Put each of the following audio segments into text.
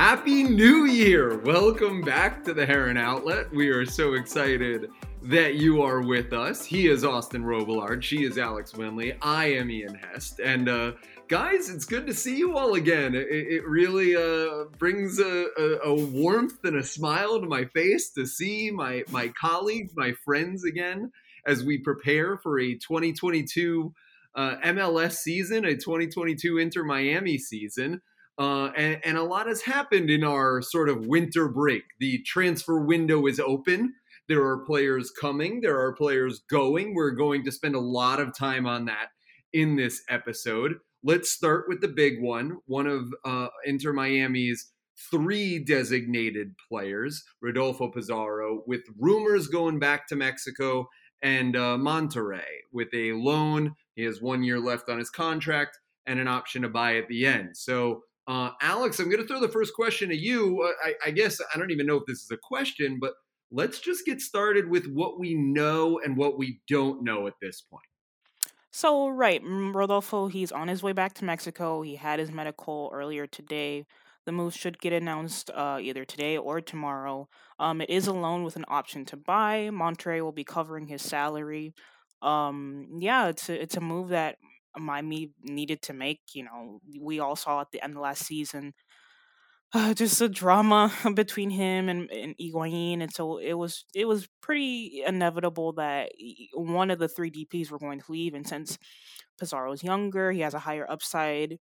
Happy New Year! Welcome back to the Heron Outlet. We are so excited that you are with us. He is Austin Robillard. She is Alex Winley. I am Ian Hest. And uh, guys, it's good to see you all again. It, it really uh, brings a, a, a, warmth and a smile to my face to see my my colleagues, my friends again, as we prepare for a 2022 uh, MLS season, a 2022 Inter Miami season. Uh, and, and, a lot has happened in our sort of winter break. The transfer window is open. There are players coming, there are players going. We're going to spend a lot of time on that in this episode. Let's start with the big one one of uh, Inter Miami's three designated players, Rodolfo Pizarro, with rumors going back to Mexico, and uh, Monterrey with a loan. He has one year left on his contract and an option to buy at the end. So, uh, Alex, I'm going to throw the first question to you. Uh, I, I, guess I don't even know if this is a question, but let's just get started with what we know and what we don't know at this point. So, right, Rodolfo, he's on his way back to Mexico. He had his medical earlier today. The move should get announced uh, either today or tomorrow. Um, it is a loan with an option to buy. Monterrey will be covering his salary. Um, yeah, it's a, it's a move that Miami needed to make. You know, we all saw at the end of last season, uh, just a drama between him and, and Higuain, and so it was it was pretty inevitable that one of the three DPS were going to leave. And since Pizarro is younger, he has a higher upside.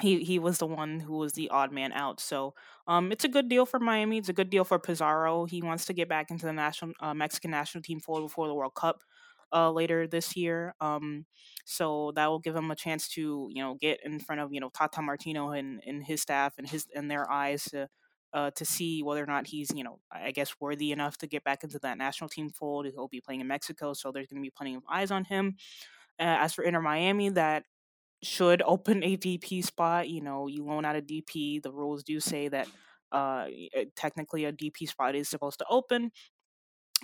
He he was the one who was the odd man out. So um, it's a good deal for Miami. It's a good deal for Pizarro. He wants to get back into the national uh, Mexican national team fold before the World Cup uh, later this year. Um, so that will give him a chance to you know get in front of you know Tata Martino and, and his staff and his and their eyes to uh, to see whether or not he's you know I guess worthy enough to get back into that national team fold. He'll be playing in Mexico, so there's going to be plenty of eyes on him. Uh, as for Inter Miami, that should open a DP spot. You know, you loan out a DP. The rules do say that uh, technically a DP spot is supposed to open.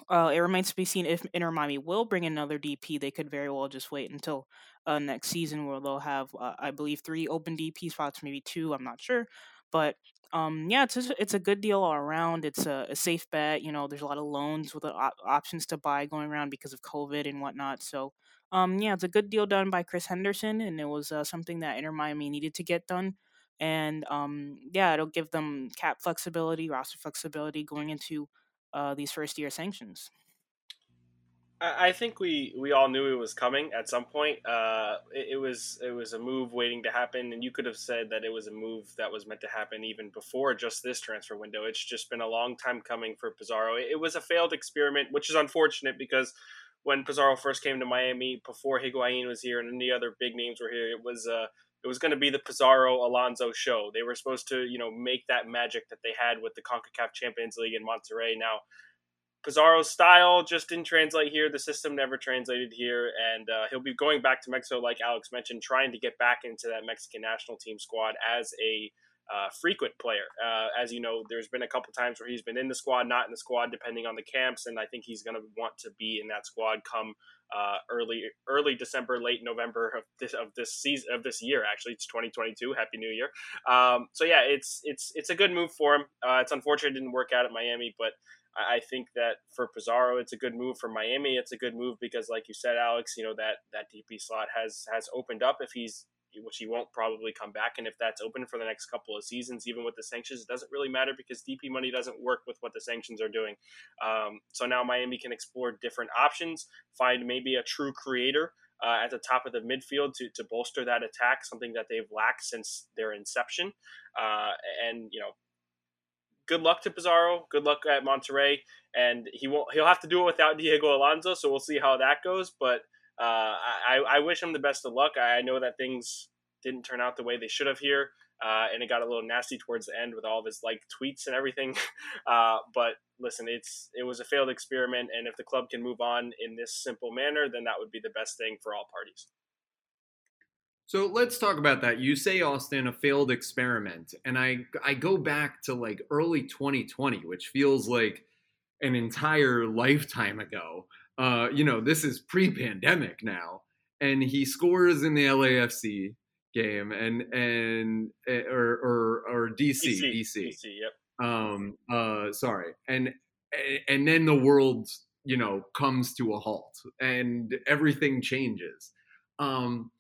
Uh, it remains to be seen if Inter Miami will bring another DP. They could very well just wait until uh, next season, where they'll have, uh, I believe, three open DP spots, maybe two. I'm not sure, but um, yeah, it's a, it's a good deal all around. It's a, a safe bet. You know, there's a lot of loans with op- options to buy going around because of COVID and whatnot. So, um, yeah, it's a good deal done by Chris Henderson, and it was uh, something that Inter Miami needed to get done. And um, yeah, it'll give them cap flexibility, roster flexibility going into uh, these first year sanctions. I think we, we all knew it was coming at some point. Uh, it, it, was it was a move waiting to happen, and you could have said that it was a move that was meant to happen even before just this transfer window. It's just been a long time coming for Pizarro. It, it was a failed experiment, which is unfortunate because when Pizarro first came to Miami, before Higuain was here and any other big names were here, it was uh, it was going to be the Pizarro Alonso show. They were supposed to, you know, make that magic that they had with the CONCACAF Champions League in Monterrey. Now, Pizarro's style just didn't translate here. The system never translated here, and uh, he'll be going back to Mexico, like Alex mentioned, trying to get back into that Mexican national team squad as a uh, frequent player. Uh, as you know, there's been a couple times where he's been in the squad, not in the squad, depending on the camps, and I think he's going to want to be in that squad come uh, early early December, late November of this of this season of this year. Actually, it's 2022. Happy New Year. Um, so yeah, it's it's it's a good move for him. Uh, it's unfortunate it didn't work out at Miami, but I think that for Pizarro, it's a good move. For Miami, it's a good move because, like you said, Alex, you know that that DP slot has has opened up if he's which he won't probably come back. And if that's open for the next couple of seasons, even with the sanctions, it doesn't really matter because DP money doesn't work with what the sanctions are doing. Um, so now Miami can explore different options, find maybe a true creator. Uh, at the top of the midfield to, to bolster that attack, something that they've lacked since their inception. Uh, and you know, good luck to Pizarro. Good luck at Monterrey, and he won't. He'll have to do it without Diego Alonso. So we'll see how that goes. But uh, I, I wish him the best of luck. I know that things didn't turn out the way they should have here, uh, and it got a little nasty towards the end with all of his like tweets and everything. Uh, but listen, it's it was a failed experiment, and if the club can move on in this simple manner, then that would be the best thing for all parties. So let's talk about that. You say Austin a failed experiment, and I I go back to like early 2020, which feels like an entire lifetime ago uh, you know, this is pre-pandemic now, and he scores in the LAFC game, and and eh, or or, or DC, DC, DC, DC, yep. Um, uh, sorry, and and then the world, you know, comes to a halt, and everything changes. Um,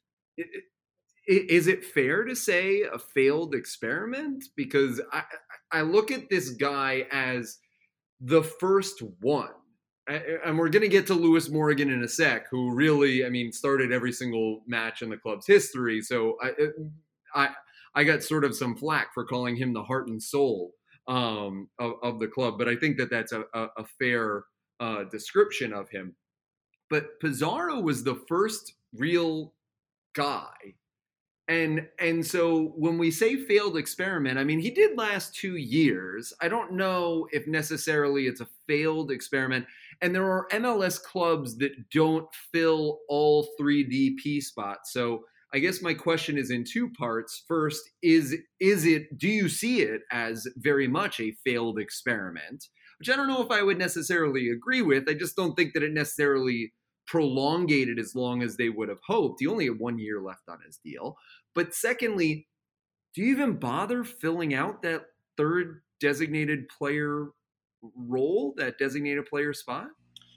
is it fair to say a failed experiment? Because I I look at this guy as the first one and we're going to get to Lewis Morgan in a sec, who really, I mean, started every single match in the club's history. So I, I, I got sort of some flack for calling him the heart and soul um, of, of, the club, but I think that that's a, a, a fair uh, description of him. But Pizarro was the first real guy and and so when we say failed experiment i mean he did last two years. I don't know if necessarily it's a failed experiment. And there are mls clubs that don't fill all three dp spots. So i guess my question is in two parts. First is is it do you see it as very much a failed experiment? Which i don't know if i would necessarily agree with. I just don't think that it necessarily prolongated as long as they would have hoped. He only had one year left on his deal. But secondly, do you even bother filling out that third designated player role, that designated player spot,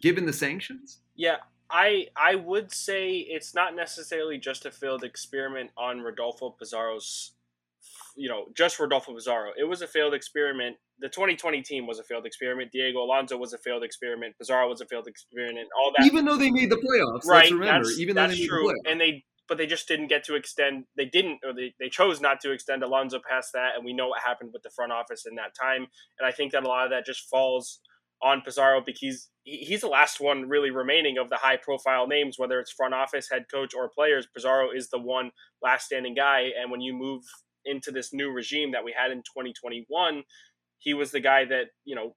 given the sanctions? Yeah, I I would say it's not necessarily just a failed experiment on Rodolfo Pizarro's you know, just Rodolfo Pizarro. It was a failed experiment. The 2020 team was a failed experiment. Diego Alonso was a failed experiment. Pizarro was a failed experiment. All that, even though they made the playoffs. Right. remember, that's, even that's though they true. Made the and they, but they just didn't get to extend. They didn't, or they, they chose not to extend Alonso past that. And we know what happened with the front office in that time. And I think that a lot of that just falls on Pizarro because he's he's the last one really remaining of the high profile names, whether it's front office, head coach, or players. Pizarro is the one last standing guy. And when you move into this new regime that we had in 2021, he was the guy that, you know,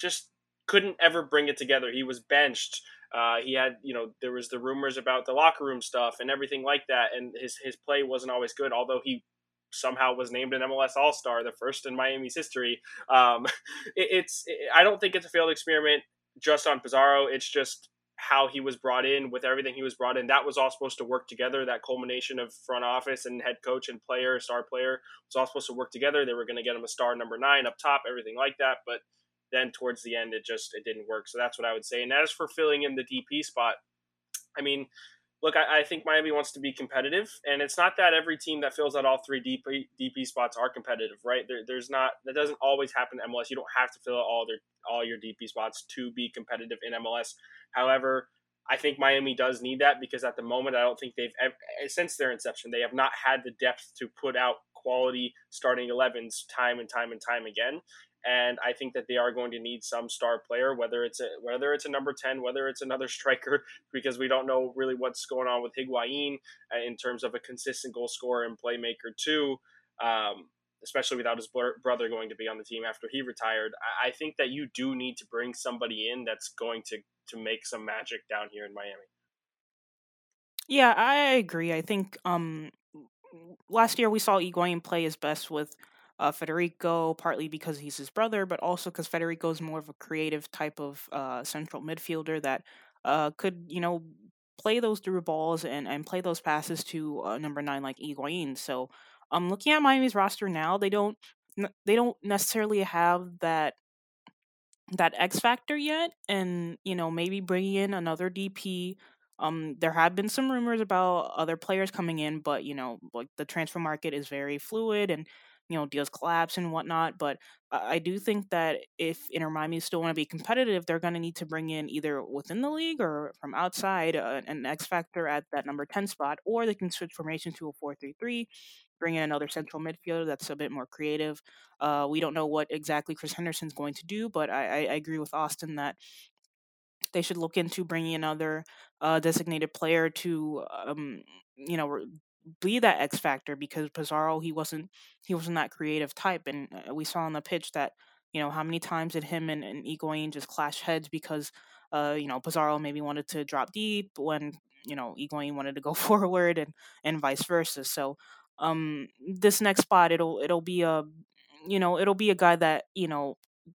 just couldn't ever bring it together. He was benched. Uh, he had, you know, there was the rumors about the locker room stuff and everything like that, and his his play wasn't always good. Although he somehow was named an MLS All Star, the first in Miami's history. Um, it, it's it, I don't think it's a failed experiment just on Pizarro. It's just how he was brought in with everything he was brought in that was all supposed to work together. That culmination of front office and head coach and player star player was all supposed to work together. They were going to get him a star number nine up top everything like that but then towards the end it just it didn't work. So that's what i would say. And as for filling in the dp spot i mean look, I, I, think Miami wants to be competitive, and it's not that every team that fills out all three DP, DP spots are competitive, right? There, there's not that doesn't always happen in MLS. You don't have to fill out all their all your DP spots to be competitive in MLS. However, I think Miami does need that because at the moment, I don't think they've since their inception they have not had the depth to put out quality starting 11s time and time and time again and I think that they are going to need some star player, whether it's a whether it's a number ten, whether it's another striker, because we don't know really what's going on with Higuain uh, in terms of a consistent goal scorer and playmaker too. Um, especially without his brother going to be on the team after he retired, I, think that you do need to bring somebody in that's going to to make some magic down here in Miami. Yeah, I agree. I think um, last year we saw Higuain play his best with uh, Federico, partly because he's his brother, but also because Federico is more of a creative type of uh, central midfielder that uh, could, you know, play those through balls and, and play those passes to uh, number nine like Higuain. So, um, looking at Miami's roster now, they don't they don't necessarily have that that X factor yet, and you know maybe bringing in another DP. Um, there have been some rumors about other players coming in, but you know, like the transfer market is very fluid, and you know deals collapse and whatnot. But I do think that if Inter Miami still want to be competitive, they're going to need to bring in either within the league or from outside uh, an X factor at that number ten spot, or they can switch formation to a four three three. Bring in another central midfielder that's a bit more creative. Uh, we don't know what exactly Chris Henderson's going to do, but I, I agree with Austin that they should look into bringing another uh, designated player to um, you know be that X factor because Pizarro he wasn't he wasn't that creative type, and uh, we saw on the pitch that you know how many times did him and, and just clash heads because uh you know Pizarro maybe wanted to drop deep when you know Higuain wanted to go forward and and vice versa. So um this next spot it'll it'll be a you know it'll be a guy that you know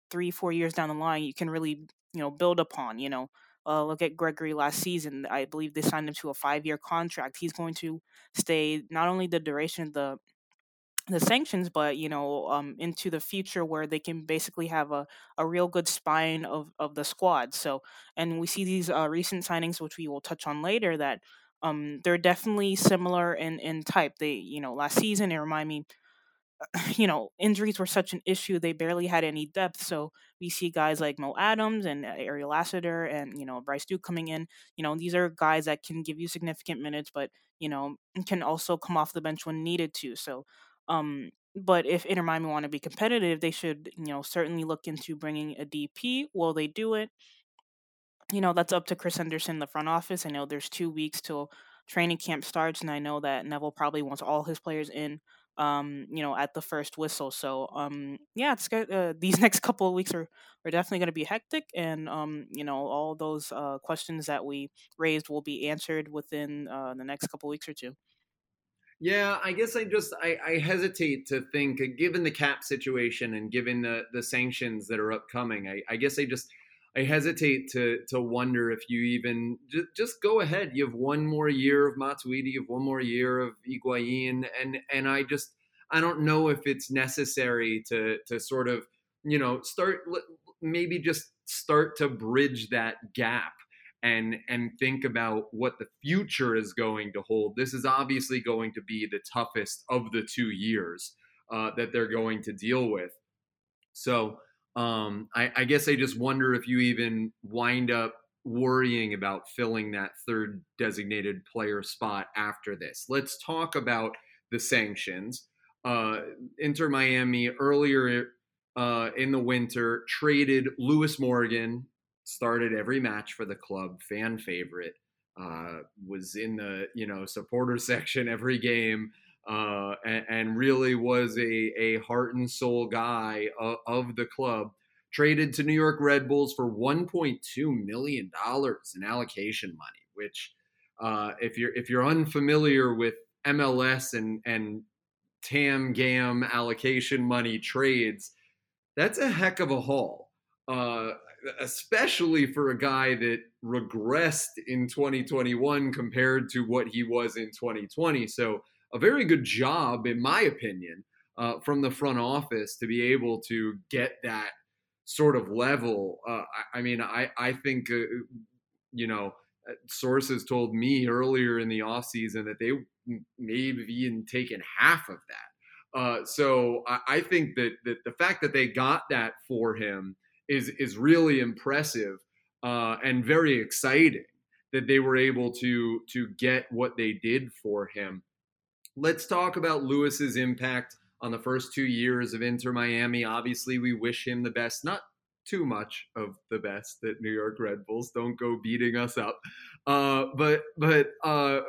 three four years down the line you can really you know build upon you know uh, look at Gregore last season. I believe they signed him to a five year contract. He's going to stay not only the duration of the the sanctions, but you know, um, into the future where they can basically have a, a real good spine of, of the squad. So, and we see these uh, recent signings, which we will touch on later, that um, they're definitely similar in, in type. They, you know, last season it remind me you know, injuries were such an issue. They barely had any depth. So we see guys like Mo Adams and uh, Ariel Lassiter and, you know, Bryce Duke coming in. You know, these are guys that can give you significant minutes, but, you know, can also come off the bench when needed to. So, um, but if Inter Miami want to be competitive, they should, you know, certainly look into bringing a DP. Will they do it? You know, that's up to Chris Henderson, the front office. I know there's two weeks till training camp starts, and I know that Neville probably wants all his players in um, you know, at the first whistle. So, um, yeah, it's good. Uh, these next couple of weeks are, are definitely going to be hectic, and um, you know, all those uh, questions that we raised will be answered within uh, the next couple weeks or two. Yeah, I guess I just I, I hesitate to think, uh, given the cap situation and given the the sanctions that are upcoming. I, I guess I just I hesitate to to wonder if you even just, just go ahead. You have one more year of Matuidi, you have one more year of Higuain, and and I just I don't know if it's necessary to to sort of you know start maybe just start to bridge that gap and and think about what the future is going to hold. This is obviously going to be the toughest of the two years uh, that they're going to deal with. So um, I, I guess I just wonder if you even wind up worrying about filling that third designated player spot after this. Let's talk about the sanctions. Uh, Inter Miami earlier uh, in the winter traded Lewis Morgan, started every match for the club, fan favorite, uh, was in the you know supporter section every game uh, and, and, really was a, a heart and soul guy of, of, the club. Traded to New York Red Bulls for 1.2 million dollars in allocation money, which, uh, if you're if you're unfamiliar with MLS and and TAM GAM allocation money trades, that's a heck of a haul. Uh, especially for a guy that regressed in 2021 compared to what he was in 2020. So a very good job, in my opinion, uh, from the front office to be able to get that sort of level. Uh, I, I, mean, I, I think, uh, you know, uh, sources told me earlier in the offseason that they maybe even taken half of that. Uh, so I, I, think that, that the fact that they got that for him is is really impressive uh, and very exciting that they were able to to get what they did for him. Let's talk about Lewis's impact on the first two years of Inter Miami. Obviously, we wish him the best. Not too much of the best that New York Red Bulls. Don't go beating us up. Uh, but but uh,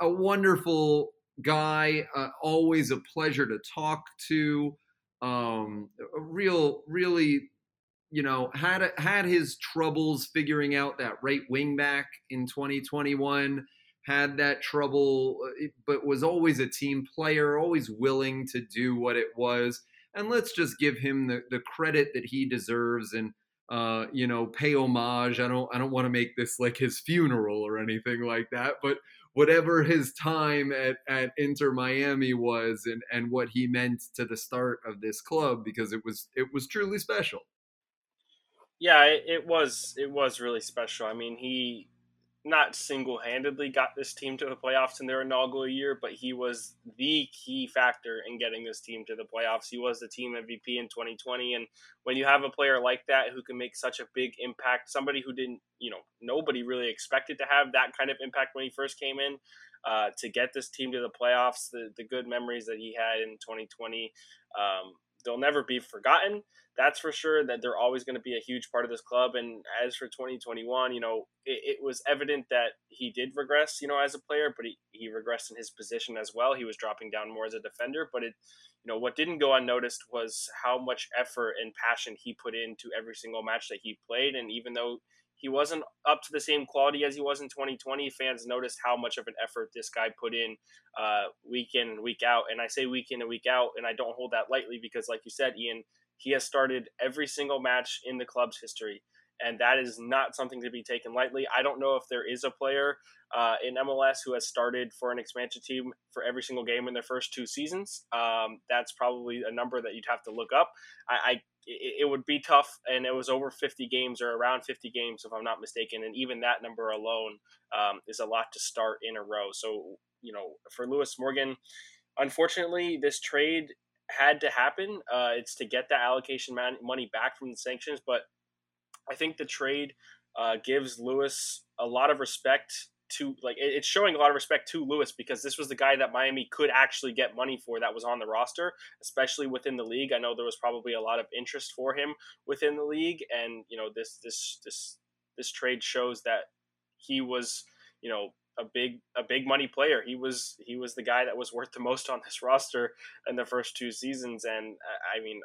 a wonderful guy. Uh, always a pleasure to talk to. Um, a real, really, you know, had had his troubles figuring out that right wing back in 2021 had that trouble, uh, but was always a team player, always willing to do what it was. And let's just give him the, the credit that he deserves and uh, you know, pay homage. I don't I don't want to make this like his funeral or anything like that, but whatever his time at, at Inter Miami was and, and what he meant to the start of this club because it was it was truly special. Yeah, it, it was it was really special. I mean, he not single-handedly got this team to the playoffs in their inaugural year, but he was the key factor in getting this team to the playoffs. He was the team MVP in 2020, and when you have a player like that who can make such a big impact, somebody who didn't, you know, nobody really expected to have that kind of impact when he first came in, uh, to get this team to the playoffs, the the good memories that he had in 2020. Um, they'll never be forgotten. That's for sure. That they're always going to be a huge part of this club. And as for 2021, you know, it, it, was evident that he did regress, you know, as a player, but he, he regressed in his position as well. He was dropping down more as a defender. But it, you know, what didn't go unnoticed was how much effort and passion he put into every single match that he played. And even though he wasn't up to the same quality as he was in 2020. Fans noticed how much of an effort this guy put in uh, week in and week out. And I say week in and week out, and I don't hold that lightly because, like you said, Ian, he has started every single match in the club's history. and that is not something to be taken lightly. I don't know if there is a player uh, in MLS who has started for an expansion team for every single game in their first two seasons. Um, that's probably a number that you'd have to look up. I, I it, would be tough, and it was over 50 games or around 50 games, if I'm not mistaken, and even that number alone um, is a lot to start in a row. So you know, for Lewis Morgan, unfortunately, this trade had to happen. Uh, it's to get that allocation man- money back from the sanctions, but I think the trade uh, gives Lewis a lot of respect to like it's showing a lot of respect to Lewis because this was the guy that Miami could actually get money for that was on the roster, especially within the league. I know there was probably a lot of interest for him within the league, and you know this this this this trade shows that he was you know a big a big money player. He was he was the guy that was worth the most on this roster in the first two seasons, and I mean,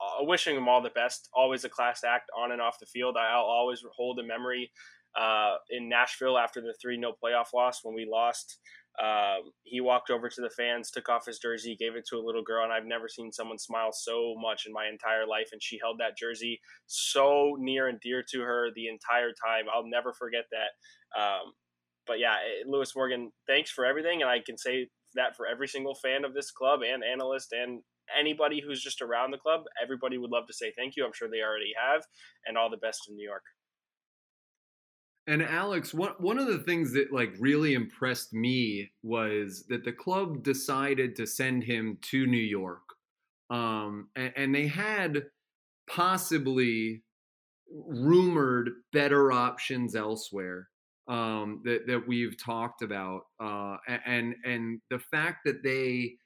uh, wishing him all the best. Always a class act on and off the field. I'll always hold in memory uh, in Nashville after the three no playoff loss when we lost. Um, he walked over to the fans, took off his jersey, gave it to a little girl, and I've never seen someone smile so much in my entire life. And she held that jersey so near and dear to her the entire time. I'll never forget that. Um, but yeah, eh, Lewis Morgan, thanks for everything, and I can say that for every single fan of this club and analyst and anybody who's just around the club, everybody would love to say thank you. I'm sure they already have, and all the best in New York. And Alex, one one of the things that like really impressed me was that the club decided to send him to New York, um, and, and they had possibly rumored better options elsewhere um, that that we've talked about, uh, and and the fact that they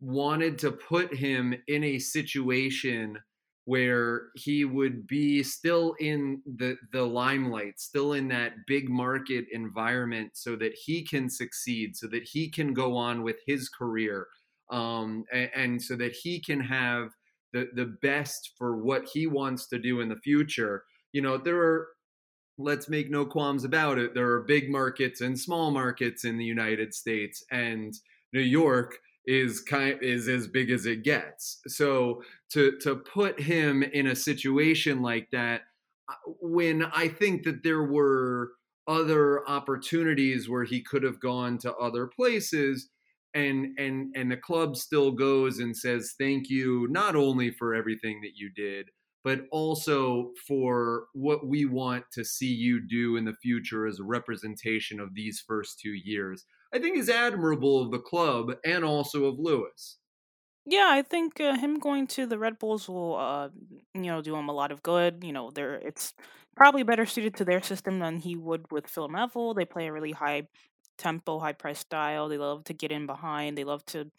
wanted to put him in a situation where he would be still in the the limelight, still in that big market environment, so that he can succeed, so that he can go on with his career, um, and, and so that he can have the the best for what he wants to do in the future. You know, there are let's make no qualms about it. There are big markets and small markets in the United States, and New York is kind is as big as it gets. So to to put him in a situation like that, uh, when I think that there were other opportunities where he could have gone to other places and and and the club still goes and says thank you not only for everything that you did but also for what we want to see you do in the future as a representation of these first two years. I think is admirable of the club and also of Lewis. Yeah, I think uh, him going to the Red Bulls will, uh, you know, do him a lot of good. You know, they it's probably better suited to their system than he would with Phil Neville. They play a really high tempo, high press style. They love to get in behind. They love to,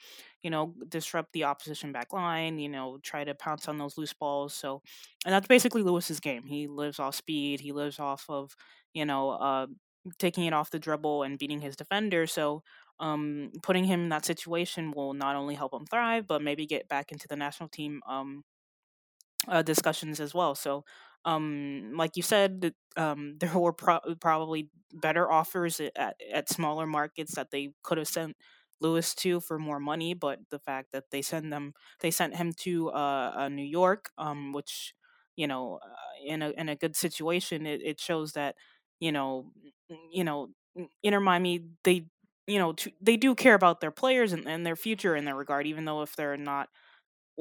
you know, disrupt the opposition back line, you know, try to pounce on those loose balls. So, and that's basically Lewis's game. He lives off speed. He lives off of, you know, uh, taking it off the dribble and beating his defender. So, um, putting him in that situation will not only help him thrive, but maybe get back into the national team um, uh, discussions as well. So, um, like you said, um, there were pro- probably better offers at, at smaller markets that they could have sent Lewis to for more money, but the fact that they send them, they sent him to uh, uh New York, um, which you know, uh, in a in a good situation, it, it shows that you know, you know, Inter Miami they you know they do care about their players and, and their future in that regard, even though if they're not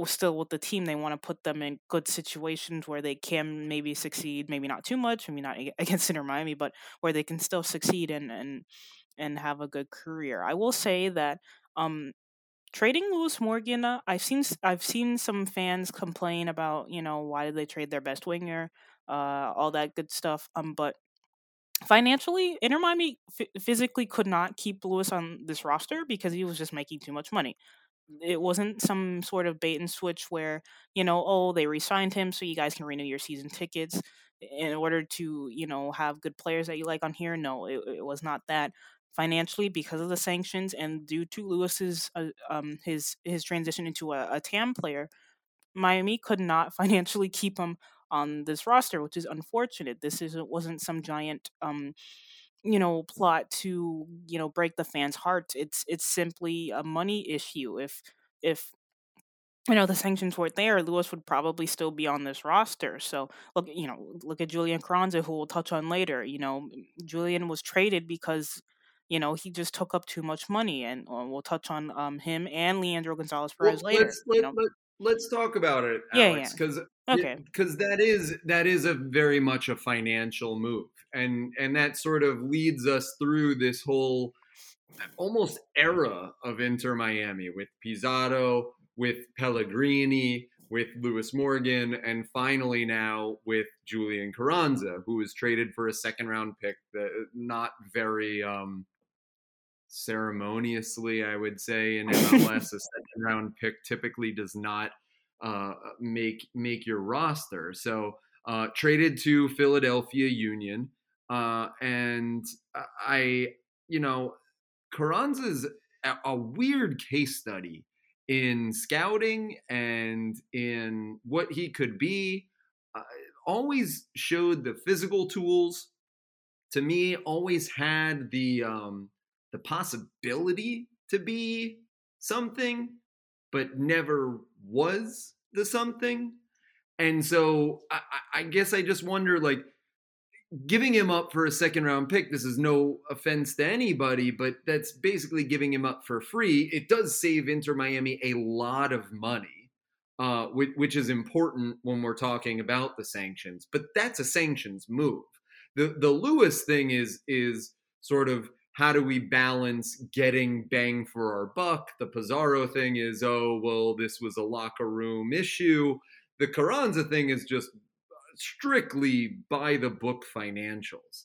still with the team, they want to put them in good situations where they can maybe succeed, maybe not too much, maybe not against Inter Miami, but where they can still succeed and and and have a good career. I will say that um, trading Lewis Morgan, uh, I've seen I've seen some fans complain about you know why did they trade their best winger, uh, all that good stuff. Um, but financially, Inter Miami f- physically could not keep Lewis on this roster because he was just making too much money. It wasn't some sort of bait and switch where you know oh they re-signed him so you guys can renew your season tickets in order to you know have good players that you like on here. No it, it was not that. Financially because of the sanctions and due to lewis's uh, um his his transition into a, a tam player miami could not financially keep him on this roster which is unfortunate this is wasn't some giant um you know plot to you know break the fans hearts it's it's simply a money issue if if you know the sanctions weren't there, Lewis would probably still be on this roster. So look, you know, look at Julian Carranza, who we'll touch on later. You know, Julian was traded because you know he just took up too much money, and uh, we'll touch on um, him and Leandro Gonzalez Pirez well, later. Let's, let, you know? let, us talk about it, Alex, because yeah, yeah. okay, because that is that is a very much a financial move, and and that sort of leads us through this whole almost era of Inter Miami with Pizarro with Pellegrini, with Lewis Morgan, and finally now with Julian Carranza, who was traded for a second round pick that not very um, ceremoniously, I would say, in MLS, a second round pick typically does not uh, make make your roster. So uh, traded to Philadelphia Union, uh, and I, you know, Carranza's a, a weird case study in scouting and in what he could be. Uh, always showed the physical tools. To me, always had the um, the possibility to be something, but never was the something. And so I, I guess I just wonder, like, giving him up for a second round pick, this is no offense to anybody, but that's basically giving him up for free. It does save Inter Miami a lot of money, uh, which, which, is important when we're talking about the sanctions. But that's a sanctions move. The the Lewis thing is is sort of how do we balance getting bang for our buck? The Pizarro thing is, oh well, this was a locker room issue. The Carranza thing is just uh, strictly by the book financials.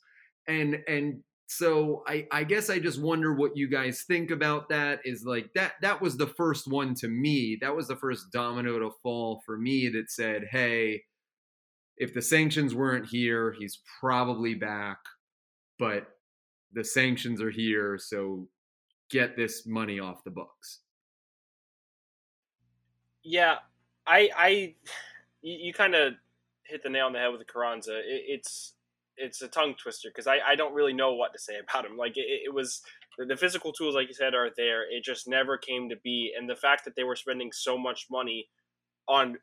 And and so I, I guess I just wonder what you guys think about that is like that that was the first one to me. That was the first domino to fall for me that said, hey, if the sanctions weren't here, he's probably back. But the sanctions are here, so get this money off the books. Yeah, I I you, kind of hit the nail on the head with Carranza. It, it's it's a tongue twister because I, I don't really know what to say about him. Like it, it was the, the, physical tools, like you said, are there. It just never came to be, and the fact that they were spending so much money on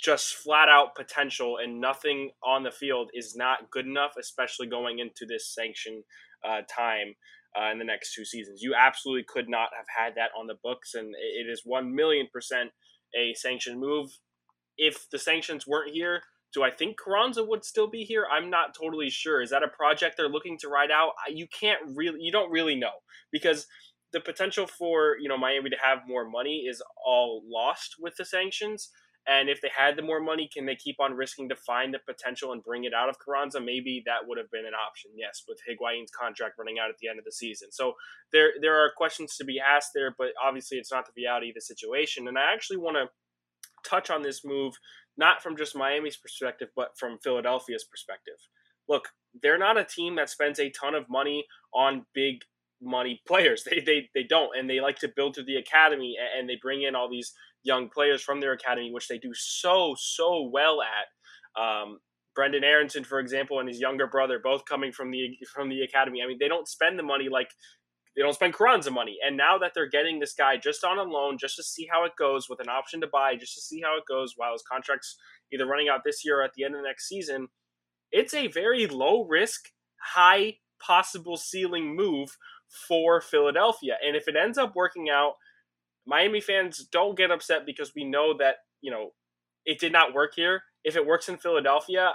just flat out potential and nothing on the field is not good enough, especially going into this sanction uh, time. Uh, in the next two seasons, you absolutely could not have had that on the books, and it is one million percent a sanctioned move. If the sanctions weren't here, do I think Carranza would still be here? I'm not totally sure. Is that a project they're looking to ride out? You can't really, you don't really know because the potential for you know Miami to have more money is all lost with the sanctions. And if they had the more money, can they keep on risking to find the potential and bring it out of Carranza? Maybe that would have been an option. Yes, with Higuain's contract running out at the end of the season. So there there are questions to be asked there, but obviously it's not the reality of the situation. And I actually want to touch on this move not from just Miami's perspective, but from Philadelphia's perspective. Look, they're not a team that spends a ton of money on big money players. They they they don't, and they like to build through the academy, and they bring in all these young players from their academy, which they do so so well at. Um, Brenden Aaronson, for example, and his younger brother, both coming from the from the academy. I mean, they don't spend the money like they don't spend Carranza money. And now that they're getting this guy just on a loan, just to see how it goes, with an option to buy, just to see how it goes while his contract's either running out this year or at the end of the next season, it's a very low risk, high possible ceiling move for Philadelphia. And if it ends up working out, Miami fans don't get upset because we know that, you know, it did not work here. If it works in Philadelphia,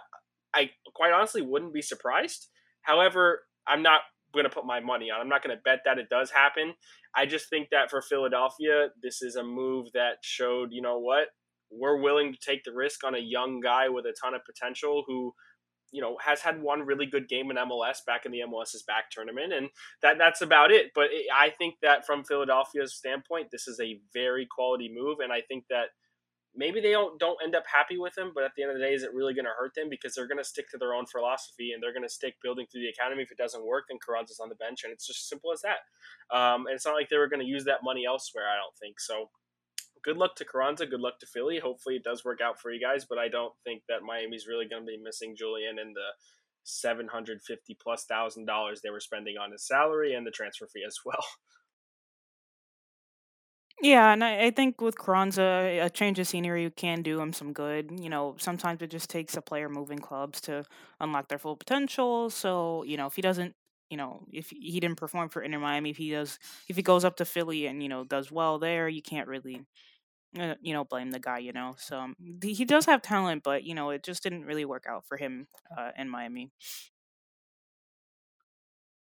I quite honestly wouldn't be surprised. However, I'm not going to put my money on. I'm not going to bet that it does happen. I just think that for Philadelphia, this is a move that showed, you know what, we're willing to take the risk on a young guy with a ton of potential who you know has had one really good game in MLS back in the MLS's back tournament and that that's about it but it, I think that from Philadelphia's standpoint this is a very quality move and I think that maybe they don't don't end up happy with him, but at the end of the day, is it really going to hurt them because they're going to stick to their own philosophy and they're going to stick building through the academy. If it doesn't work, then Carranza's on the bench, and it's just simple as that. Um, and it's not like they were going to use that money elsewhere. I don't think so. Good luck to Carranza. Good luck to Philly. Hopefully, it does work out for you guys. But I don't think that Miami's really going to be missing Julian and the seven hundred fifty plus thousand dollars they were spending on his salary and the transfer fee as well. Yeah, and I, I think with Carranza, a change of scenery can do him some good. You know, sometimes it just takes a player moving clubs to unlock their full potential. So, you know, if he doesn't, you know, if he didn't perform for Inter Miami, if he does, if he goes up to Philly and you know does well there, you can't really, you know, blame the guy. You know, so um, he does have talent, but you know, it just didn't really work out for him uh, in Miami.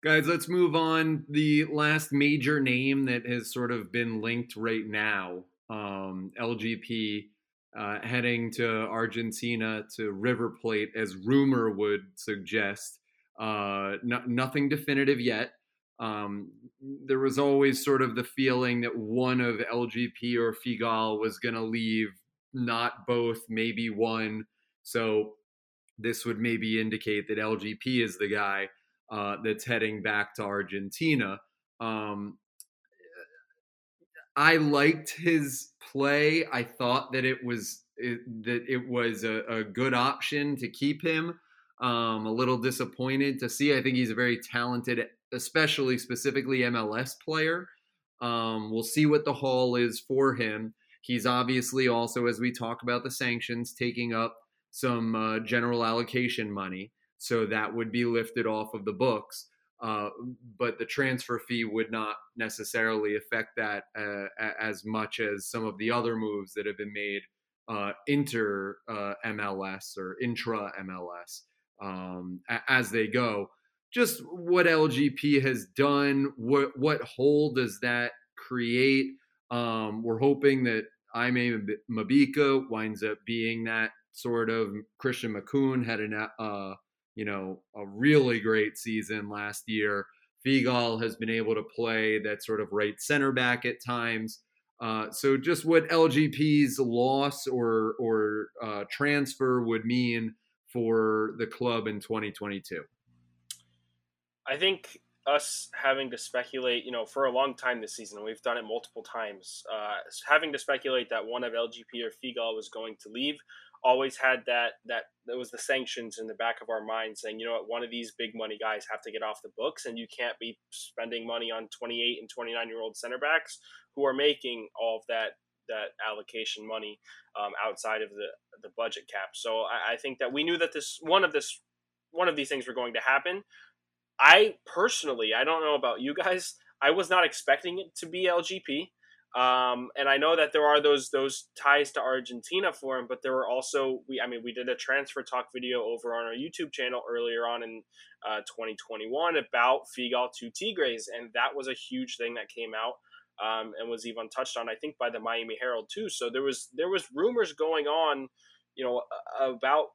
Guys, let's move on. The last major name that has sort of been linked right now, um, LGP uh, heading to Argentina to River Plate, as rumor would suggest. Uh, no, nothing definitive yet. Um, there was always sort of the feeling that one of LGP or Figal was going to leave, not both, maybe one. So this would maybe indicate that LGP is the guy uh, that's heading back to Argentina. Um, I liked his play. I thought that it was it, that it was a, a, good option to keep him. Um, a little disappointed to see. I think he's a very talented, especially specifically MLS player. Um, we'll see what the haul is for him. He's obviously also, as we talk about the sanctions, taking up some uh, general allocation money so that would be lifted off of the books. Uh, but the transfer fee would not necessarily affect that uh, as much as some of the other moves that have been made uh, inter uh, MLS or intra MLS um, as they go. Just what LGP has done, what what hole does that create? Um, we're hoping that Aimé Mabika winds up being that sort of Christian Makoun had an uh, you know, a really great season last year. Figal has been able to play that sort of right center back at times. Uh, so just what LGP's loss or or uh, transfer would mean for the club in 2022. I think us having to speculate, you know, for a long time this season, we've done it multiple times, uh, having to speculate that one of LGP or Figal was going to leave always had that that that was the sanctions in the back of our mind saying you know what? One of these big money guys have to get off the books and you can't be spending money on 28 and 29 year old center backs who are making all of that that allocation money um, outside of the the budget cap. So I, I think that we knew that this one of this one of these things were going to happen i personally i don't know about you guys i was not expecting it to be lgp um, and I know that there are those those ties to Argentina for him, but there were also we I mean we did a transfer talk video over on our YouTube channel earlier on in uh, 2021 about Figal to Tigres, and that was a huge thing that came out um, and was even touched on I think by the Miami Herald too. So there was there was rumors going on, you know, about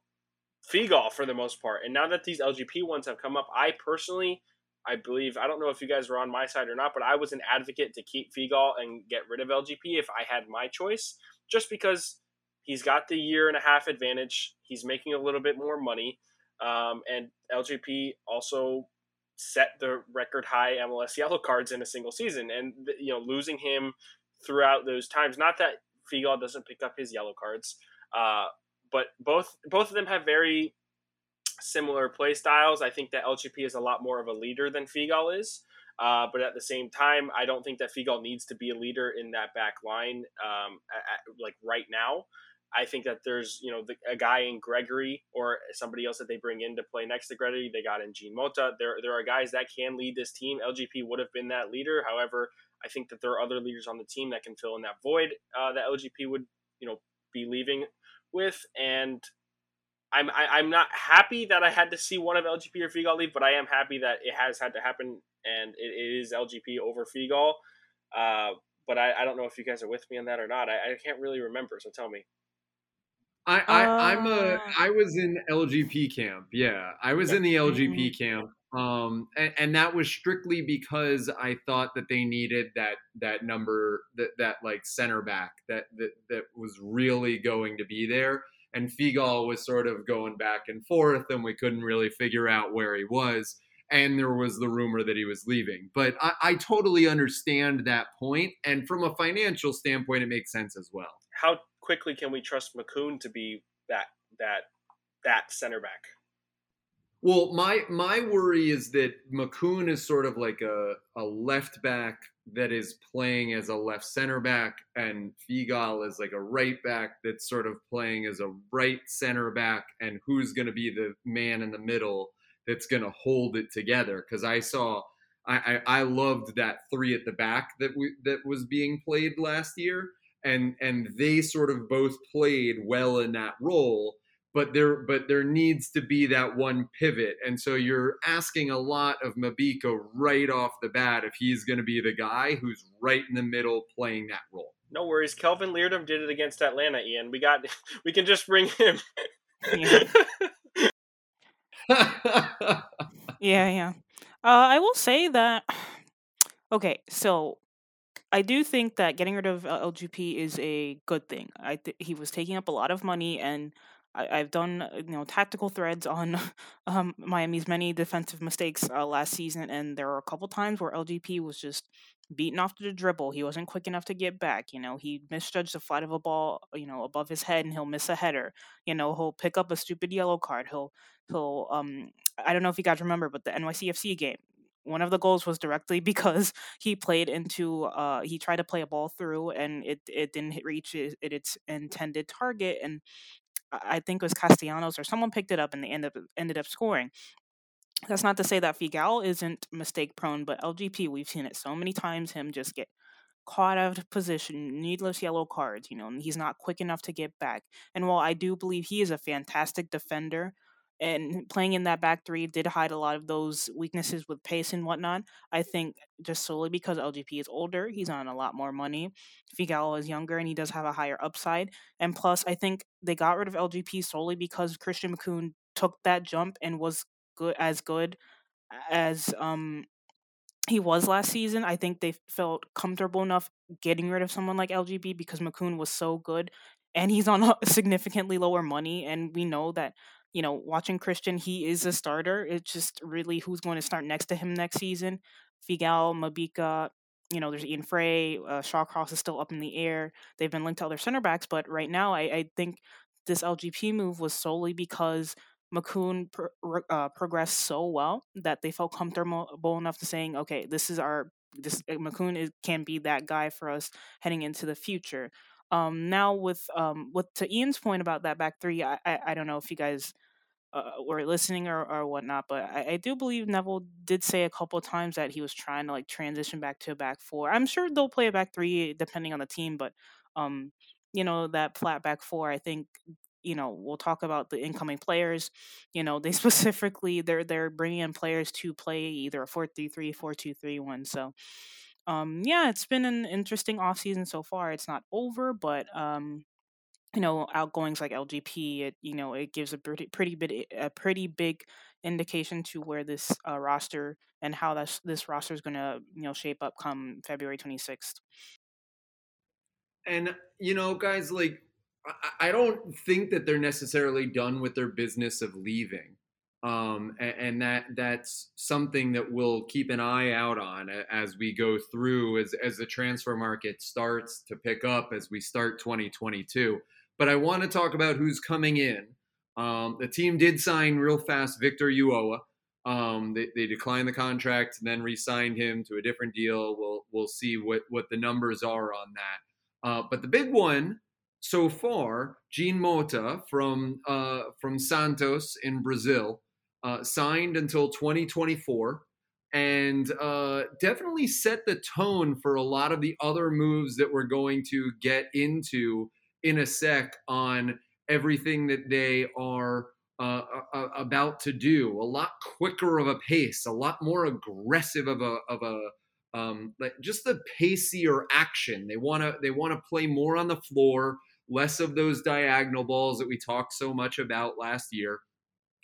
Figal for the most part, and now that these LGP ones have come up, I personally I believe I don't know if you guys were on my side or not, but I was an advocate to keep Figal and get rid of LGP if I had my choice, just because he's got the year and a half advantage. He's making a little bit more money, um, and LGP also set the record high MLS yellow cards in a single season, and you know losing him throughout those times. Not that Figal doesn't pick up his yellow cards, uh, but both both of them have very similar play styles. I think that LGP is a lot more of a leader than Figal is. Uh, but at the same time, I don't think that Figal needs to be a leader in that back line, um, at, like right now. I think that there's, you know, the, a guy in Gregore or somebody else that they bring in to play next to Gregore. They got in Jean Mota. There, there are guys that can lead this team. LGP would have been that leader. However, I think that there are other leaders on the team that can fill in that void uh, that LGP would, you know, be leaving with. And I'm I, am i am not happy that I had to see one of LGP or Figal leave, but I am happy that it has had to happen and it, it is LGP over Figal. Uh, but I, I don't know if you guys are with me on that or not. I, I can't really remember, so tell me. I, I I'm a I was in LGP camp. Yeah, I was in the LGP mm-hmm. camp. Um, and, and, that was strictly because I thought that they needed that that number that that like center back that that that was really going to be there and Figal was sort of going back and forth, and we couldn't really figure out where he was. And there was the rumor that he was leaving. But I, I totally understand that point, and from a financial standpoint, it makes sense as well. How quickly can we trust Makoun to be that that that center back? Well, my my worry is that Makoun is sort of like a, a left back that is playing as a left center back, and Figal is like a right back that's sort of playing as a right center back, and who's going to be the man in the middle that's going to hold it together? Because I saw. I, I, I loved that three at the back that we, that was being played last year, and and they sort of both played well in that role but there but there needs to be that one pivot. And so you're asking a lot of Mabika right off the bat if he's going to be the guy who's right in the middle playing that role. No worries. Kelvin leerdam did it against atlanta ian. We got we can just bring him. Yeah yeah, yeah. Uh, i will say that okay so I do think that getting rid of uh, LGP is a good thing. I th- he was taking up a lot of money, and I- I've done uh, you know tactical threads on um, Miami's many defensive mistakes uh, last season, and there were a couple times where LGP was just beaten off to the dribble. He wasn't quick enough to get back. You know, he misjudged the flight of a ball, you know, above his head, and he'll miss a header. You know, he'll pick up a stupid yellow card. He'll he'll um I don't know if you guys remember, but the NYCFC game, one of the goals was directly because he played into uh he tried to play a ball through and it it didn't reach it, its intended target and I think it was Castellanos or someone picked it up and they ended up ended up scoring. That's not to say that Figal isn't mistake prone, but LGP we've seen it so many times him just get caught out of position, needless yellow cards, you know, and he's not quick enough to get back. And while I do believe he is a fantastic defender, and playing in that back three did hide a lot of those weaknesses with pace and whatnot. I think just solely because LGP is older, he's on a lot more money. Figal is younger and he does have a higher upside. And plus, I think they got rid of LGP solely because Christian Makoun took that jump and was good as good as um he was last season. I think they felt comfortable enough getting rid of someone like LGP because Makoun was so good and he's on significantly lower money and we know that you know, watching Christian, he is a starter. It's just really who's going to start next to him next season. Figal, Mabika, you know, there's Ian Fray, uh, Shawcross is still up in the air. They've been linked to other center backs, but right now, I, I think this LGP move was solely because pro- uh, progressed so well that they felt comfortable enough to saying, okay, this is our this uh, Makoun is, can be that guy for us heading into the future. Um, now with um, with to Ian's point about that back three, I, I, I don't know if you guys uh, were listening or, or whatnot, but I, I do believe Neville did say a couple times that he was trying to like transition back to a back four. I'm sure they'll play a back three depending on the team, but um, you know that flat back four, I think you know we'll talk about the incoming players you know they specifically they're they're bringing in players to play either a 4-3-3 4-2-3-1 so um yeah it's been an interesting off season so far it's not over but um you know outgoings like LGP, it you know it gives a pretty pretty bit a pretty big indication to where this uh, roster and how this this roster is going to you know shape up come February 26th. And you know, guys, like I, I don't think that they're necessarily done with their business of leaving. Um, and, and, that that's something that we'll keep an eye out on as we go through as as the transfer market starts to pick up as we start 2022 but I want to talk about who's coming in. Um, the team did sign real fast Victor Ulloa. Um, they, they, declined the contract and then re-signed him to a different deal. We'll we'll see what what the numbers are on that. Uh, but the big one so far, Jean Mota from uh, from Santos in Brazil, uh, signed until 2024, and uh, definitely set the tone for a lot of the other moves that we're going to get into in a sec on everything that they are uh, about to do. A lot quicker of a pace, a lot more aggressive of a of a um, like just the pacier action. They want to they want to play more on the floor, less of those diagonal balls that we talked so much about last year.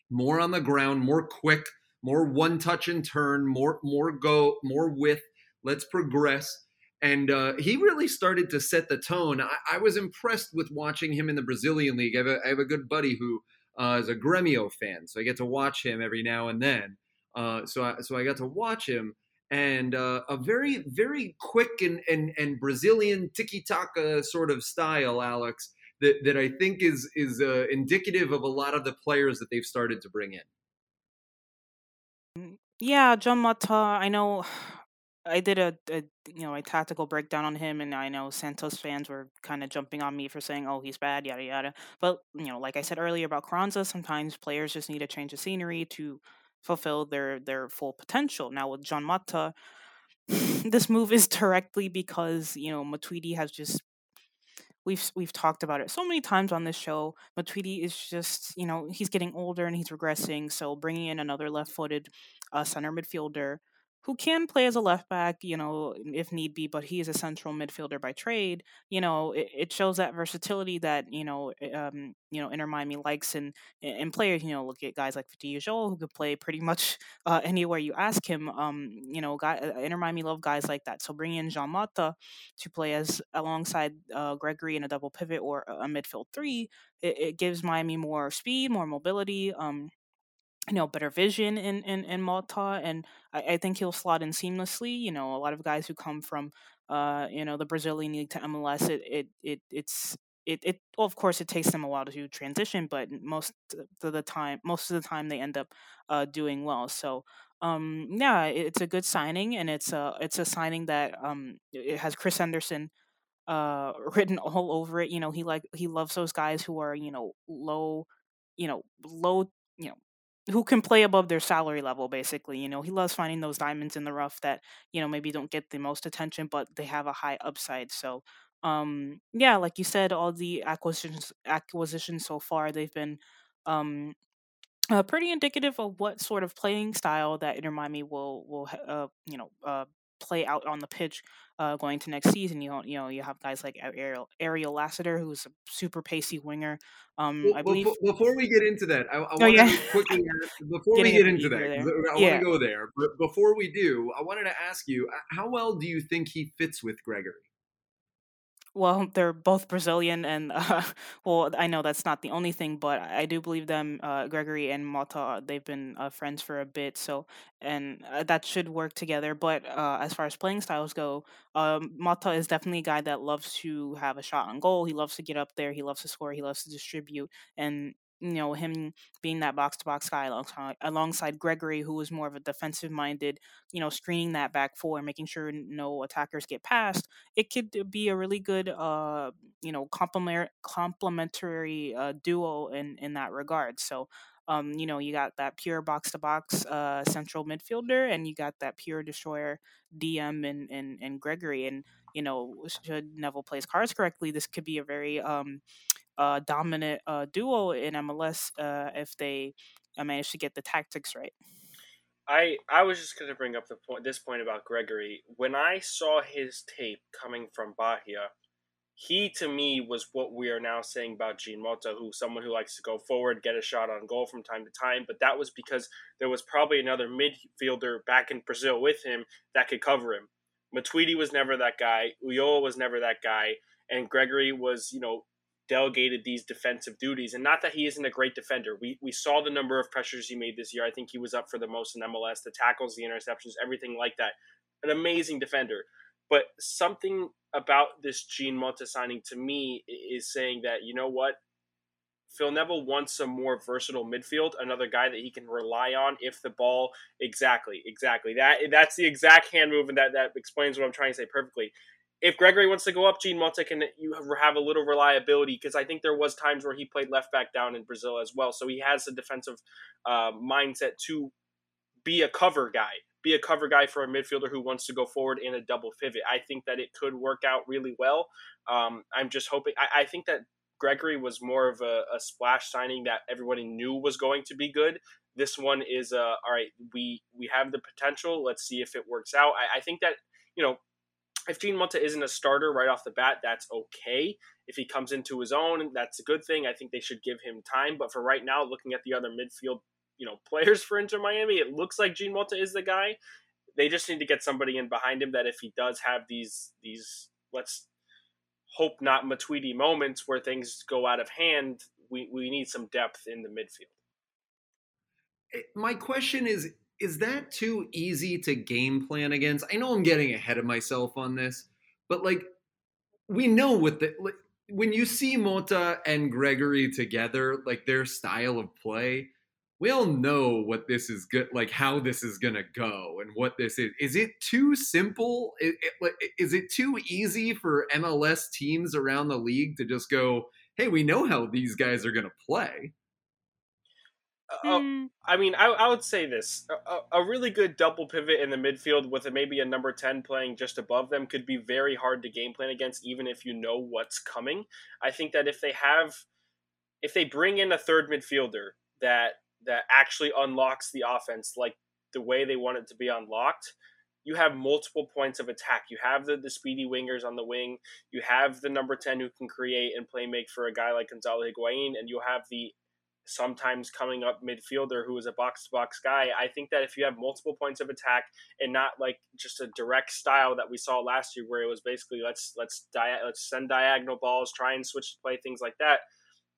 More on the ground, more quick, more one touch and turn, more more go, more width. Let's progress and uh, he really started to set the tone. I, I, was impressed with watching him in the Brazilian league. I have a, I have a good buddy who uh, is a Gremio fan, so I get to watch him every now and then. Uh, so I, so I got to watch him, and uh, a very very quick and and, and Brazilian tiki taka sort of style, Alex. That, that I think is is uh, indicative of a lot of the players that they've started to bring in. Yeah, John Mota. I know I did a, a you know a tactical breakdown on him, and I know Santos fans were kind of jumping on me for saying, "Oh, he's bad," yada yada. But you know, like I said earlier about Carranza, sometimes players just need a change of scenery to fulfill their their full potential. Now with John Mota, this move is directly because you know Matuidi has just we've we've talked about it so many times on this show. Matuidi is just you know he's getting older and he's regressing, so bringing in another left-footed uh, center midfielder who can play as a left back, you know, if need be, but he is a central midfielder by trade. You know, it, it shows that versatility that you know, eh, um, you know, Inter Miami likes and and players. You know, look at guys like Joel who could play pretty much uh, anywhere you ask him. Um, you know, guy, uh, Inter Miami love guys like that. So bringing in Jean Mota to play as alongside uh, Gregore in a double pivot or a midfield three, it, it gives Miami more speed, more mobility. Um, you know better vision in in, in Mota, and I, I, think he'll slot in seamlessly. You know, a lot of guys who come from uh you know the Brazilian league to MLS, it it, it it's it, it well, of course it takes them a while to transition, but most of the time, most of the time they end up uh, doing well. So um, yeah, it's a good signing, and it's a it's a signing that um, it has Chris Henderson uh, written all over it. You know, he like he loves those guys who are you know low, you know low, you know who can play above their salary level basically you know? He loves finding those diamonds in the rough that you know maybe don't get the most attention but they have a high upside so um yeah like you said all the acquisitions acquisitions so far they've been um uh, pretty indicative of what sort of playing style that Inter Miami will will uh, you know uh, play out on the pitch uh, going to next season. You you know, you have guys like Ariel Ariel Lassiter, who's a super pacey winger. Um, well, I believe. Before we get into that, I, I oh, want yeah. to quickly before we get into that. I yeah. want to go there. But before we do, I wanted to ask you, uh, how well do you think he fits with Gregore? Well, they're both Brazilian, and uh, well, I know that's not the only thing, but I do believe them, uh, Gregore and Mota, they've been uh, friends for a bit, so and uh, that should work together. But uh, as far as playing styles go, um, Mota is definitely a guy that loves to have a shot on goal. He loves to get up there. He loves to score. He loves to distribute, and you know him being that box to box guy alongside, Gregore, who was more of a defensive minded, you know, screening that back four, making sure no attackers get past. It could be a really good, uh, you know, complement complementary uh, duo in in that regard. So. Um, you know, you got that pure box to box uh central midfielder, and you got that pure destroyer DM and and, and Gregore. And you know, should Neville plays cards correctly, this could be a very um, uh, dominant uh, duo in MLS uh, if they uh, manage to get the tactics right. I I was just going to bring up the point this point about Gregore. When I saw his tape coming from Bahia, he to me was what we are now saying about Jean Mota, who someone who likes to go forward, get a shot on goal from time to time. But that was because there was probably another midfielder back in Brazil with him that could cover him. Matuidi was never that guy. Ulloa was never that guy, and Gregore was you know delegated these defensive duties. And not that he isn't a great defender. We we saw the number of pressures he made this year. I think he was up for the most in MLS, the tackles, the interceptions, everything like that. An amazing defender. But something about this Jean Mota signing to me is saying that, you know what? Phil Neville wants a more versatile midfield, another guy that he can rely on if the ball exactly, exactly. That that's the exact hand movement that that explains what I'm trying to say perfectly if Gregore wants to go up, Jean Mota can you have a little reliability because I think there was times where he played left back down in Brazil as well, so he has a defensive uh, mindset to be a cover guy, be a cover guy for a midfielder who wants to go forward in a double pivot. I think that it could work out really well. Um, I'm just hoping. I, I, think that Gregore was more of a, a, splash signing that everybody knew was going to be good. This one is uh, all right. We we have the potential. Let's see if it works out. I, I think that you know if Jean Mota isn't a starter right off the bat, that's okay. If he comes into his own, that's a good thing. I think they should give him time. But for right now, looking at the other midfield, you know, players for Inter Miami, it looks like Jean Mota is the guy. They just need to get somebody in behind him that if he does have these these let's hope not Matuidi moments where things go out of hand, we, we need some depth in the midfield. Eh, my question is is that too easy to game plan against? I know I'm getting ahead of myself on this, but like we know what the like, when you see Mota and Gregore together, like their style of play, we all know what this is good, like how this is gonna go and what this is. Is it too simple? Is it, is it too easy for MLS teams around the league to just go, "Hey, we know how these guys are gonna play." Uh, hmm. I mean, I, I, would say this: a, a, really good double pivot in the midfield with a, maybe a number ten playing just above them could be very hard to game plan against, even if you know what's coming. I think that if they have, if they bring in a third midfielder that that actually unlocks the offense like the way they want it to be unlocked, you have multiple points of attack. You have the, the speedy wingers on the wing. You have the number 10 who can create and play make for a guy like Gonzalo Higuain. And you have the sometimes coming up midfielder who is a box to box guy. I think that if you have multiple points of attack and not like just a direct style that we saw last year where it was basically let's let's let's send diagonal balls, try and switch to play things like that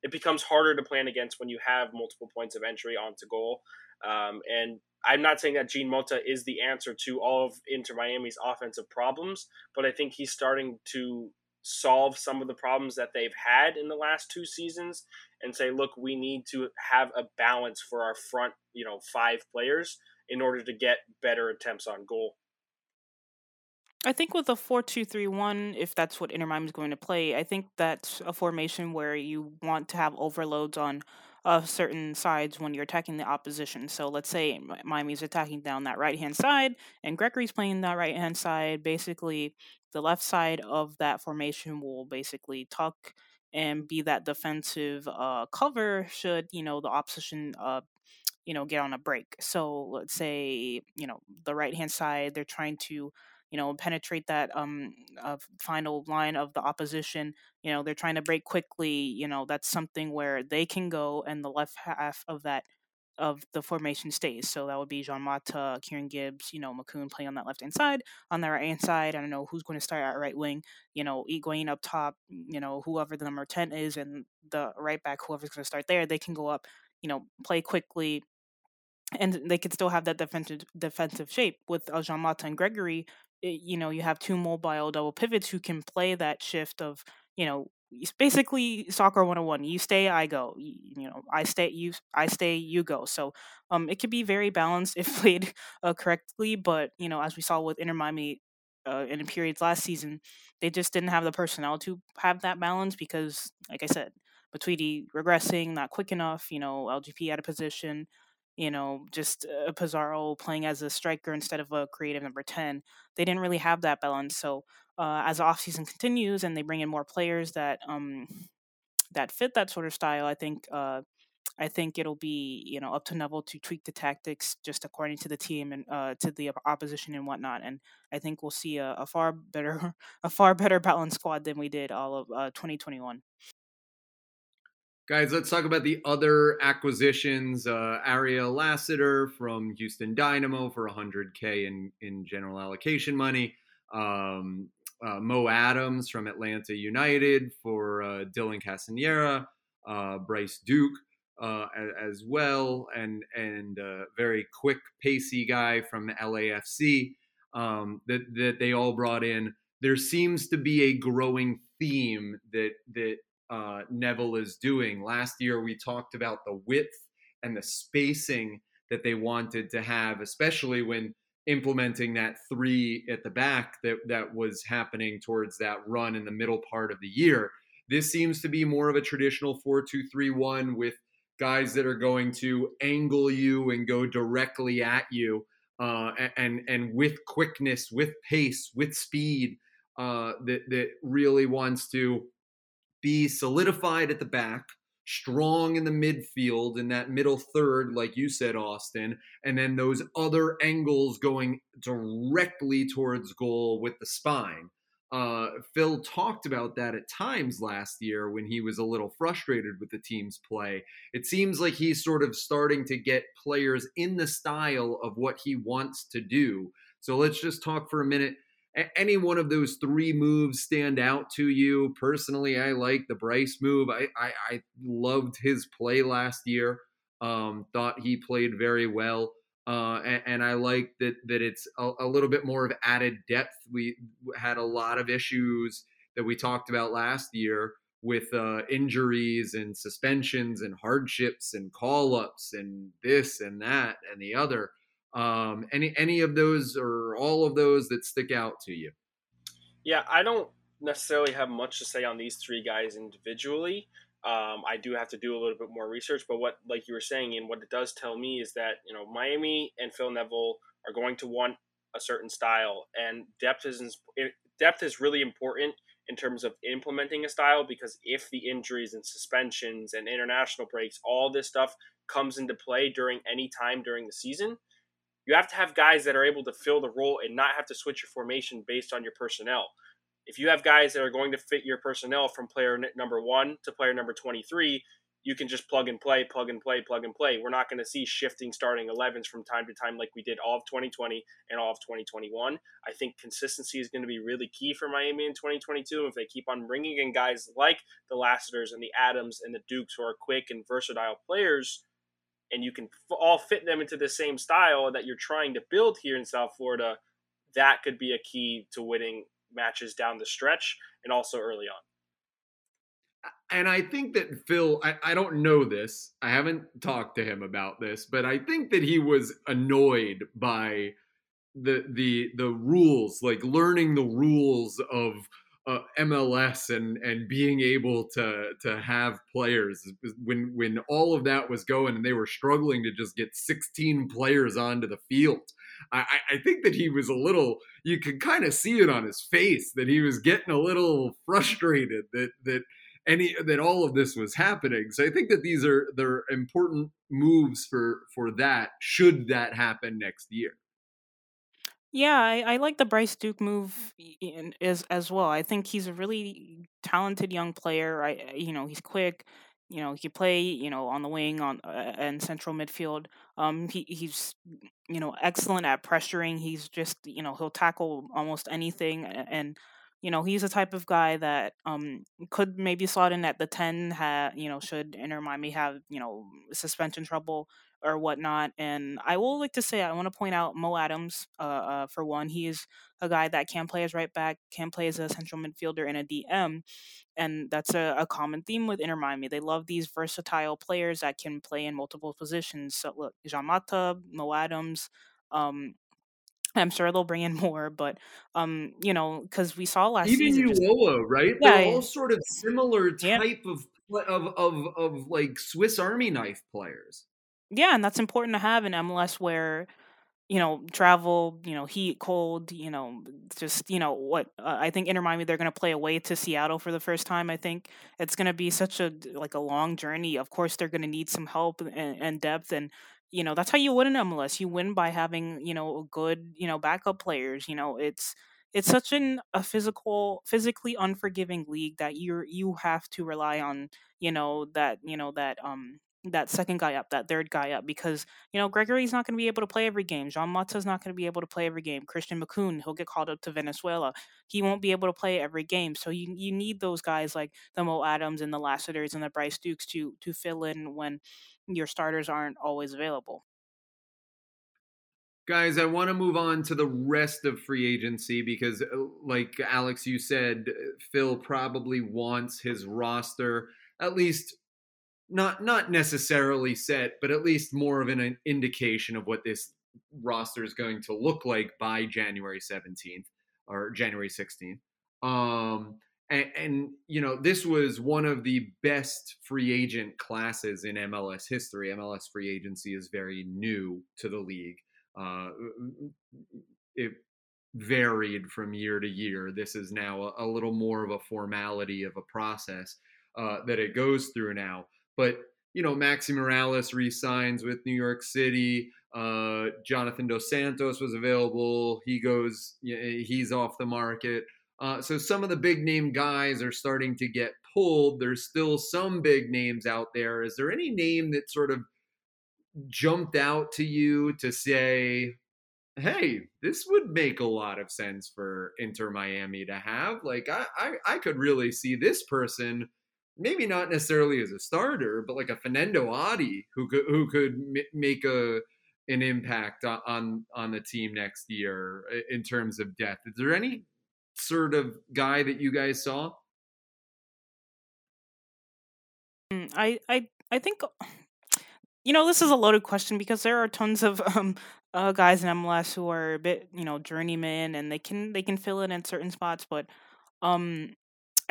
it becomes harder to plan against when you have multiple points of entry onto goal. Um, and I'm not saying that Jean Mota is the answer to all of Inter Miami's offensive problems, but I think he's starting to solve some of the problems that they've had in the last two seasons and say, look, we need to have a balance for our front, you know, five players in order to get better attempts on goal. I think with a four-two-three-one, if that's what Inter Miami is going to play, I think that's a formation where you want to have overloads on uh, certain sides when you're attacking the opposition. So let's say Miami's attacking down that right hand side, and Gregore's playing that right hand side. Basically, the left side of that formation will basically tuck and be that defensive uh, cover should you know the opposition uh, you know get on a break. So let's say you know the right hand side, they're trying to you know, penetrate that um uh, final line of the opposition. You know, they're trying to break quickly. You know, that's something where they can go, and the left half of that of the formation stays. So that would be Jean Mota, Kieran Gibbs, you know, Makoun playing on that left hand side. On the right hand side, I don't know who's going to start at right wing. You know, Higuain up top. You know, whoever the number ten is, and the right back, whoever's going to start there, they can go up. You know, play quickly, and they could still have that defensive defensive shape with uh, Jean Mota and Gregore you know you have two mobile double pivots who can play that shift of you know it's basically soccer 101 you stay i go you, you, know i stay you i stay you go. So um it could be very balanced if played uh, correctly but you know as we saw with inter miami uh, in periods last season they just didn't have the personnel to have that balance because like i said Matuidi regressing not quick enough you know lgp out of position you know, just uh, Pizarro playing as a striker instead of a creative number 10. They didn't really have that balance. So uh, as the offseason continues and they bring in more players that um, that fit that sort of style, I think uh, I think it'll be you know up to Neville to tweak the tactics just according to the team and uh, to the opposition and whatnot. And I think we'll see a, a far better a far better balanced squad than we did all of uh, 2021. Guys, let's talk about the other acquisitions. Uh, Ariel Lassiter from Houston Dynamo for 100K in, in general allocation money. Um, uh, Mo Adams from Atlanta United for uh, Dylan Castanheira. Uh, Bryce Duke uh, as, well, and and uh, very quick, pacey guy from LAFC um, that that they all brought in. There seems to be a growing theme that that uh, Neville is doing. Last year, we talked about the width and the spacing that they wanted to have, especially when implementing that three at the back that, that was happening towards that run in the middle part of the year. This seems to be more of a traditional 4 2 3 1 with guys that are going to angle you and go directly at you. Uh, and and with quickness, with pace, with speed, uh, that that really wants to be solidified at the back, strong in the midfield, in that middle third, like you said, Austin, and then those other angles going directly towards goal with the spine. Uh, Phil talked about that at times last year when he was a little frustrated with the team's play. It seems like he's sort of starting to get players in the style of what he wants to do. So let's just talk for a minute any one of those three moves stand out to you? Personally, I like the Bryce move. I, I, I loved his play last year. Um, thought he played very well. Uh, and, and, I like that that it's a, a, little bit more of added depth. We had a lot of issues that we talked about last year with uh, injuries and suspensions and hardships and call ups and this and that and the other. Um, any any of those or all of those that stick out to you? Yeah, I don't necessarily have much to say on these three guys individually. Um, I do have to do a little bit more research, but what, like you were saying, and what it does tell me is that you know Miami and Phil Neville are going to want a certain style, and depth is depth is really important in terms of implementing a style because if the injuries and suspensions and international breaks, all this stuff comes into play during any time during the season, you have to have guys that are able to fill the role and not have to switch your formation based on your personnel. If you have guys that are going to fit your personnel from player number one to player number 23, you can just plug and play, plug and play, plug and play. We're not going to see shifting starting 11s from time to time like we did all of 2020 and all of 2021. I think consistency is going to be really key for Miami in 2022. If they keep on bringing in guys like the Lassiters and the Adams and the Dukes who are quick and versatile players, and you can all fit them into the same style that you're trying to build here in South Florida, that could be a key to winning matches down the stretch and also early on and I think that Phil, I, I don't know this. I haven't talked to him about this, but I think that he was annoyed by the the the rules, like learning the rules of uh, MLS and and being able to to have players when when all of that was going and they were struggling to just get 16 players onto the field. I, I think that he was a little you could kind of see it on his face that he was getting a little frustrated that that any that all of this was happening. So I think that these are they're important moves for for that should that happen next year. Yeah, I, I like the Bryce Duke move in, as as well. I think he's a really talented young player. I you know he's quick. You know he play you know on the wing on uh, and central midfield. Um, he he's you know excellent at pressuring. He's just you know he'll tackle almost anything and you know, he's the type of guy that um could maybe slot in at the ten. Ha, you know, should Inter Miami have you know suspension trouble or whatnot. And I will like to say I want to point out Mo Adams. Uh, uh, for one, he is a guy that can play as right back, can play as a central midfielder and a DM, and that's a, a common theme with Inter Miami. They love these versatile players that can play in multiple positions. So look, Jean Mota, Mo Adams. Um, I'm sure they'll bring in more, but um, you know, because we saw last even season, just, Ulloa, right? yeah, They're all sort of similar yeah, type of of of of like Swiss Army knife players. yeah, and that's important to have in MLS where you know travel, you know, heat, cold, you know, just you know what uh, I think Inter Miami they're going to play away to Seattle for the first time. I think it's going to be such a like a long journey. Of course, they're going to need some help and, and depth, and you know that's how you win in MLS. You win by having you know good you know backup players. You know it's it's such an a physical physically unforgiving league that you're you have to rely on you know that you know that um that second guy up, that third guy up, because you know Gregore's not going to be able to play every game. Jean Mota's not going to be able to play every game. Christian Makoun, he'll get called up to Venezuela. He won't be able to play every game. So you you need those guys like the Mo Adams and the Lassiters and the Bryce Dukes to to fill in when your starters aren't always available. Guys, I want to move on to the rest of free agency because, uh, like Alex, you said, uh, Phil probably wants his roster at least not not necessarily set, but at least more of an indication of what this roster is going to look like by January 17th or January 16th. Um, and, and, you know, this was one of the best free agent classes in MLS history. MLS free agency is very new to the league. Uh, it varied from year to year. This is now a, a little more of a formality of a process uh, that it goes through now. But you know, Maxi Morales re-signs with New York City. Uh, Jonathan Dos Santos was available. He goes. He's off the market. Uh, so some of the big name guys are starting to get pulled. There's still some big names out there. Is there any name that sort of jumped out to you to say, hey, this would make a lot of sense for Inter Miami to have? Like, I, I, I could really see this person, maybe not necessarily as a starter, but like a Fanendo Adi who could who could m- make a an impact on on the team next year in terms of depth. Is there any sort of guy that you guys saw? Mm, I I I think you know this is a loaded question because there are tons of um uh, guys in MLS who are a bit you know journeyman and they can they can fill in in certain spots, but um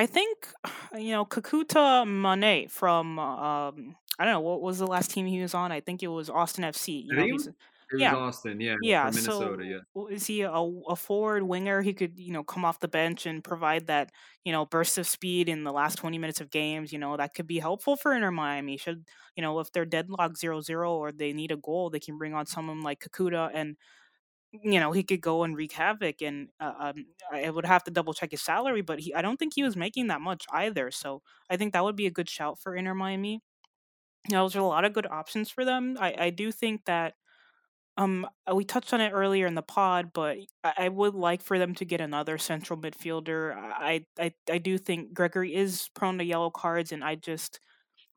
I think you know Kekuta Manneh from um I don't know what was the last team he was on. I think it was Austin FC. You know it was, yeah Austin, yeah, yeah. from Minnesota, So yeah. is he a, a forward winger? He could you know come off the bench and provide that you know burst of speed in the last twenty minutes of games. You know that could be helpful for Inter Miami. Should you know if they're deadlocked zero zero or they need a goal, they can bring on someone like Kekuta and you know, he could go and wreak havoc. And uh, um, I would have to double check his salary, but he, I don't think he was making that much either. So I think that would be a good shout for Inter Miami. You know, those are a lot of good options for them. I, I do think that um uh, we touched on it earlier in the pod, but I, I would like for them to get another central midfielder. I, I I do think Gregore is prone to yellow cards, and I just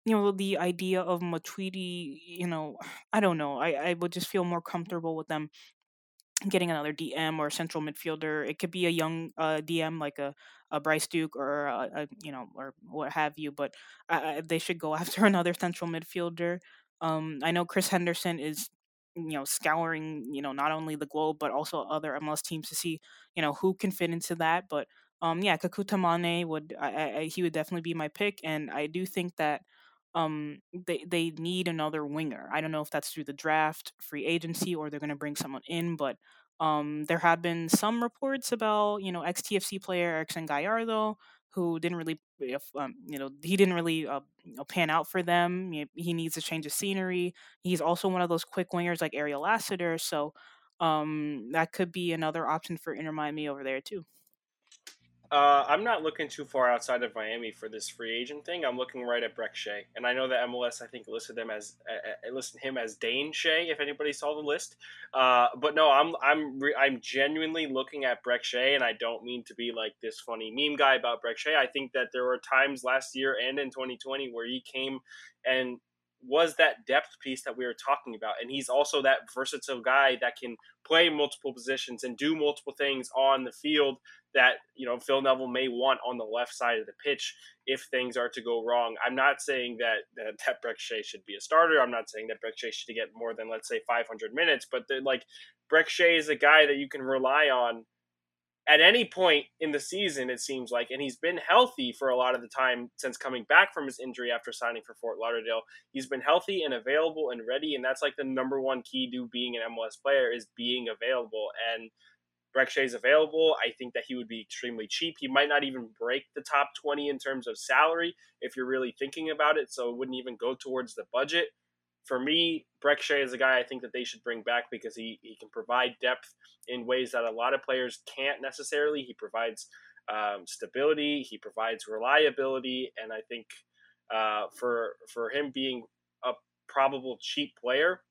you know the idea of Matuidi, you know, I don't know. I, I would just feel more comfortable with them getting another DM or central midfielder. It could be a young uh, DM like a, a Bryce Duke or a, a, you know or what have you. But they should go after another central midfielder. Um, I know Chris Henderson is you know scouring you know not only the globe but also other MLS teams to see you know who can fit into that. But um, yeah, Kekuta Manneh would I, I, he would definitely be my pick, and I do think that um they they need another winger. I don't know if that's through the draft, free agency, or they're going to bring someone in, but um there have been some reports about you know ex-TFC player Erickson Gallardo who didn't really um, you know he didn't really uh, pan out for them. He, he needs a change of scenery. He's also one of those quick wingers like Ariel Lassiter, so um that could be another option for Inter Miami over there too. Uh, I'm not looking too far outside of Miami for this free agent thing. I'm looking right at Brek Shea, and I know that MLS I think listed them as uh, listed him as Dane Shea. If anybody saw the list, uh, but no, I'm I'm re- I'm genuinely looking at Brek Shea, and I don't mean to be like this funny meme guy about Brek Shea. I think that there were times last year and in 2020 where he came and was that depth piece that we were talking about. And he's also that versatile guy that can play multiple positions and do multiple things on the field that, you know, Phil Neville may want on the left side of the pitch if things are to go wrong. I'm not saying that, that, that Brek Shea should be a starter. I'm not saying that Brek Shea should get more than, let's say, 500 minutes, but like Brek Shea is a guy that you can rely on at any point in the season, it seems like, and he's been healthy for a lot of the time since coming back from his injury after signing for Fort Lauderdale. He's been healthy and available and ready, and that's like the number one key to being an MLS player is being available. And Brek Shea's available. I think that he would be extremely cheap. He might not even break the top 20 in terms of salary if you're really thinking about it, so it wouldn't even go towards the budget for me, Brek Shea is a guy I think that they should bring back because he, he can provide depth in ways that a lot of players can't necessarily. He provides um, stability, he provides reliability, and I think uh, for for him being a probable cheap player,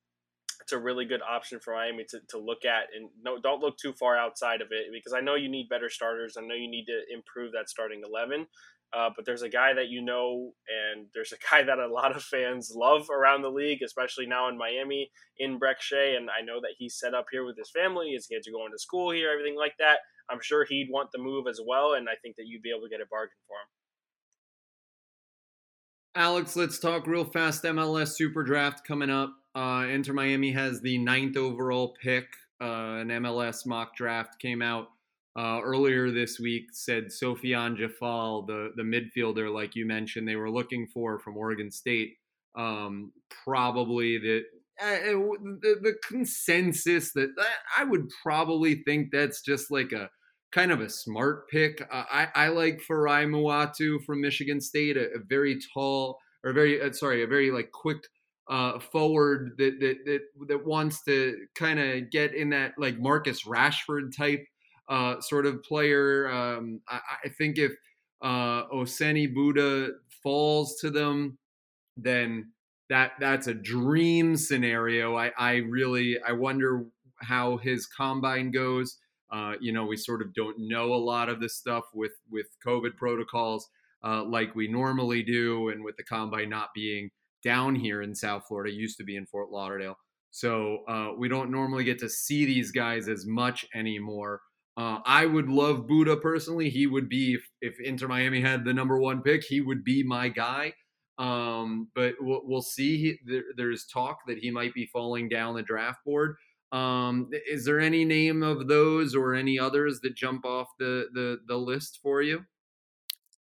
it's a really good option for Miami to, to look at. And no, don't look too far outside of it because I know you need better starters. I know you need to improve that starting eleven. Uh, but there's a guy that you know, and there's a guy that a lot of fans love around the league, especially now in Miami, in Brek Shea. And I know that he's set up here with his family. His kids are going to school here, everything like that. I'm sure he'd want the move as well, and I think that you'd be able to get a bargain for him. Alex, let's talk real fast. MLS Super Draft coming up. Uh, Inter Miami has the ninth overall pick. Uh, an MLS mock draft came out uh, earlier this week said Sofiane Djeffal, the the midfielder, like you mentioned, they were looking for from Oregon State. Um, probably the, uh, the the consensus that I would probably think that's just like a kind of a smart pick. Uh, I I like Farai Mutatu from Michigan State, a, a very tall or very uh, sorry, a very like quick uh, forward that that that, that wants to kind of get in that like Marcus Rashford type uh, sort of player. Um, I, I, think if uh, Ousseyni Bouda falls to them, then that that's a dream scenario. I, I really I wonder how his combine goes. Uh, you know, we sort of don't know a lot of this stuff with with COVID protocols uh, like we normally do, and with the combine not being down here in South Florida, used to be in Fort Lauderdale. So uh, we don't normally get to see these guys as much anymore. Uh, I would love Bouda personally. He would be if, if Inter Miami had the number one pick, he would be my guy. Um, but we'll, we'll see. He, there, there's talk that he might be falling down the draft board. Um, is there any name of those or any others that jump off the the, the list for you?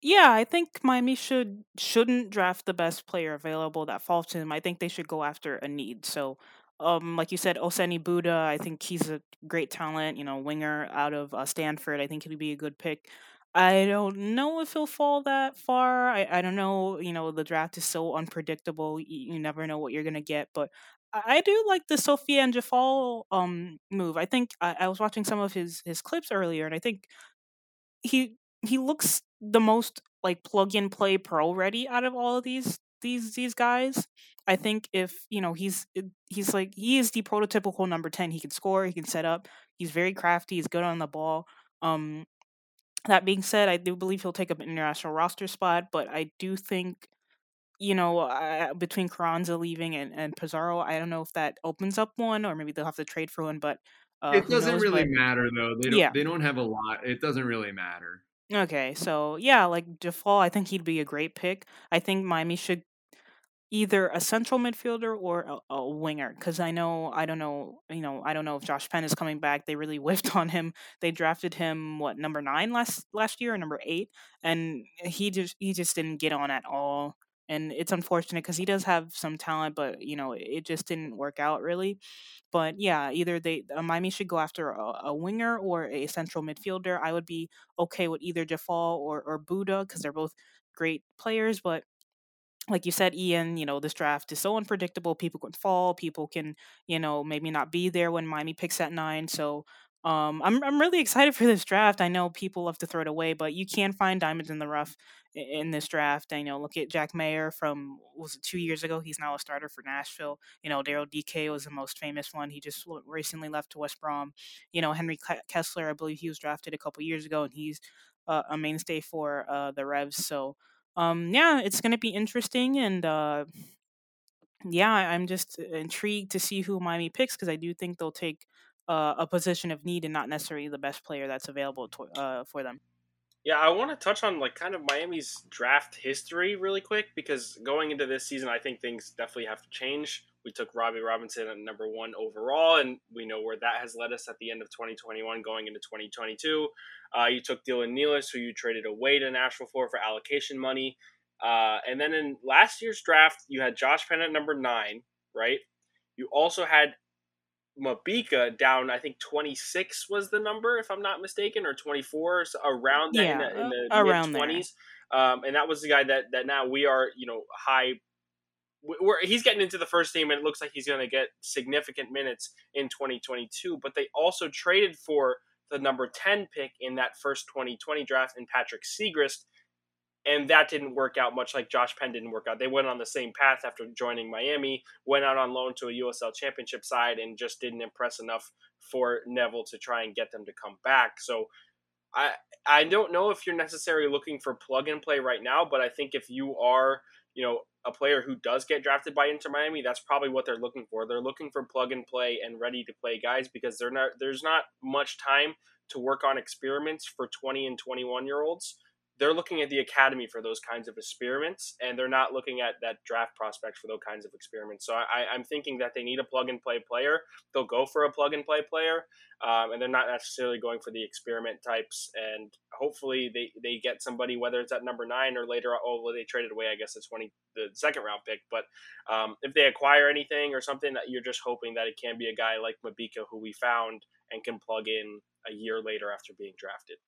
Yeah, I think Miami should shouldn't draft the best player available that falls to them. I think they should go after a need. So, um, like you said, Ousseyni Bouda, I think he's a great talent. You know, winger out of uh, Stanford. I think he'd be a good pick. I don't know if he'll fall that far. I, I don't know. You know, the draft is so unpredictable. You, never know what you're gonna get. But I, I do like the Sofiane Djeffal um move. I think I, I was watching some of his his clips earlier, and I think he he looks the most like plug and play pro ready out of all of these these these guys. I think if you know he's eh, he's like he is the prototypical number ten. He can score, he can set up. He's very crafty. He's good on the ball. Um, that being said, I do believe he'll take up an international roster spot, but I do think you know, uh, between Carranza leaving and, and Pizarro, I don't know if that opens up one or maybe they'll have to trade for one, but uh, it doesn't knows, really but, matter though. They don't yeah. they don't have a lot. It doesn't really matter. Okay, so yeah, like Djeffal, I think he'd be a great pick. I think Miami should either a central midfielder or a, a winger because I know I don't know you know I don't know if Josh Penn is coming back. They really whiffed on him. They drafted him what number nine last last year or number eight, and he just he just didn't get on at all. And it's unfortunate because he does have some talent, but you know it just didn't work out really. But yeah, either they uh, Miami should go after a, a winger or a central midfielder. I would be okay with either Djeffal or or Bouda because they're both great players, but like you said, Ian, you know, this draft is so unpredictable. People can fall. People can, you know, maybe not be there when Miami picks at nine. So um, I'm I'm really excited for this draft. I know people love to throw it away, but you can find diamonds in the rough in this draft. I know. Look at Jack Maher from was it two years ago? He's now a starter for Nashville. You know, Daryl Dike was the most famous one. He just recently left to West Brom. You know, Henry Kessler, I believe he was drafted a couple years ago, and he's uh, a mainstay for uh, the Revs. So um yeah it's gonna be interesting and uh yeah i'm just intrigued to see who miami picks because i do think they'll take uh, a position of need and not necessarily the best player that's available to, uh, for them Yeah, I want to touch on like kind of Miami's draft history really quick because going into this season, I think things definitely have to change. We took Robbie Robinson at number one overall, and we know where that has led us at the end of 2021, going into 2022. Uh, you took Dylan Nealis, who you traded away to Nashville for for allocation money, uh, and then in last year's draft, you had Josh Penn at number nine, right? You also had Mabika down, I think 26 was the number, if I'm not mistaken, or 24, so around that in the, in the uh, around mid 20s. Um, and that was the guy that, that now we are, you know, high. We're, he's getting into the first team, and it looks like he's going to get significant minutes in 2022. But they also traded for the number 10 pick in that first 2020 draft in Patrick Seagrist, and that didn't work out much like Josh Penn didn't work out. They went on the same path after joining Miami, went out on loan to a USL championship side, and just didn't impress enough for Neville to try and get them to come back. So I I don't know if you're necessarily looking for plug and play right now, but I think if you are, you know, a player who does get drafted by Inter Miami, that's probably what they're looking for. They're looking for plug and play and ready to play guys because they're not there's not much time to work on experiments for 20 and 21 year olds they're looking at the academy for those kinds of experiments, and they're not looking at that draft prospects for those kinds of experiments. So I, I'm thinking that they need a plug and play player. They'll go for a plug and play player, um, and they're not necessarily going for the experiment types. And hopefully they, they get somebody, whether it's at number nine or later. Oh, well, they traded away, I guess, the twenty the second round pick. But um, if they acquire anything or something, that you're just hoping that it can be a guy like Mabika who we found and can plug in a year later after being drafted.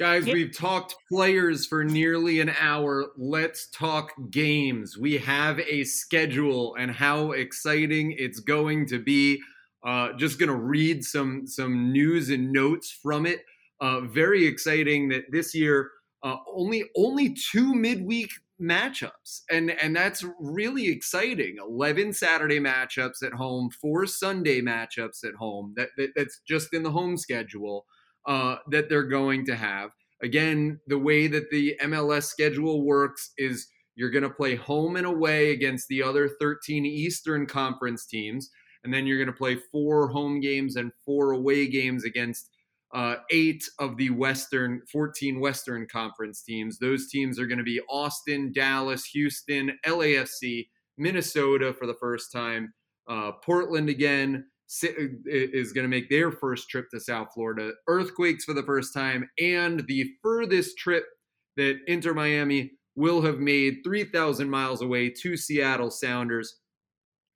Guys, we've talked players for nearly an hour. Let's talk games. We have a schedule and how exciting it's going to be. Uh, just going to read some some news and notes from it. Uh, very exciting that this year uh, only only two midweek matchups, and and that's really exciting. Eleven Saturday matchups at home, four Sunday matchups at home. That, that that's just in the home schedule uh, that they're going to have. Again, the way that the MLS schedule works is you're going to play home and away against the other 13 Eastern Conference teams, and then you're going to play four home games and four away games against uh, eight of the Western, 14 Western Conference teams. Those teams are going to be Austin, Dallas, Houston, LAFC, Minnesota for the first time, uh, Portland again is going to make their first trip to South Florida, Earthquakes for the first time, and the furthest trip that Inter Miami will have made 3,000 miles away to Seattle Sounders.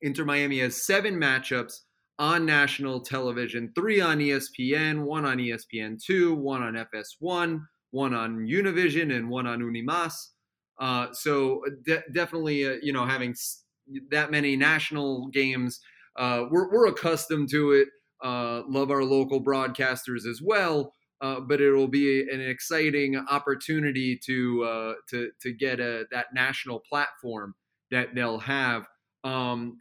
Inter Miami has seven matchups on national television three on ESPN, one on ESPN2, one on FS1, one on Univision, and one on Unimas. Uh, so de- definitely, uh, you know, having that many national games, uh, we're, we're accustomed to it. Uh, love our local broadcasters as well. Uh, but it'll be an exciting opportunity to uh, to to get a, that national platform that they'll have. Um,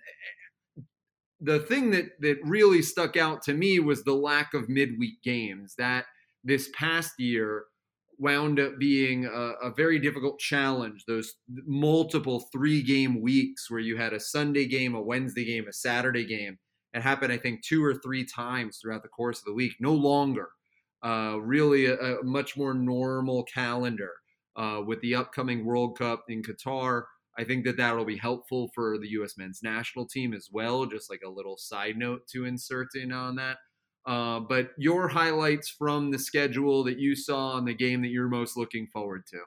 the thing that that really stuck out to me was the lack of midweek games. That this past year wound up being a, a very difficult challenge. Those multiple three game weeks where you had a Sunday game, a Wednesday game, a Saturday game. It happened, I think, two or three times throughout the course of the week. No longer. Uh, really, a, a, much more normal calendar uh, with the upcoming World Cup in Qatar. I think that that'll be helpful for the U.S. men's national team as well. Just like a little side note to insert in on that. Uh, but your highlights from the schedule that you saw in the game that you're most looking forward to.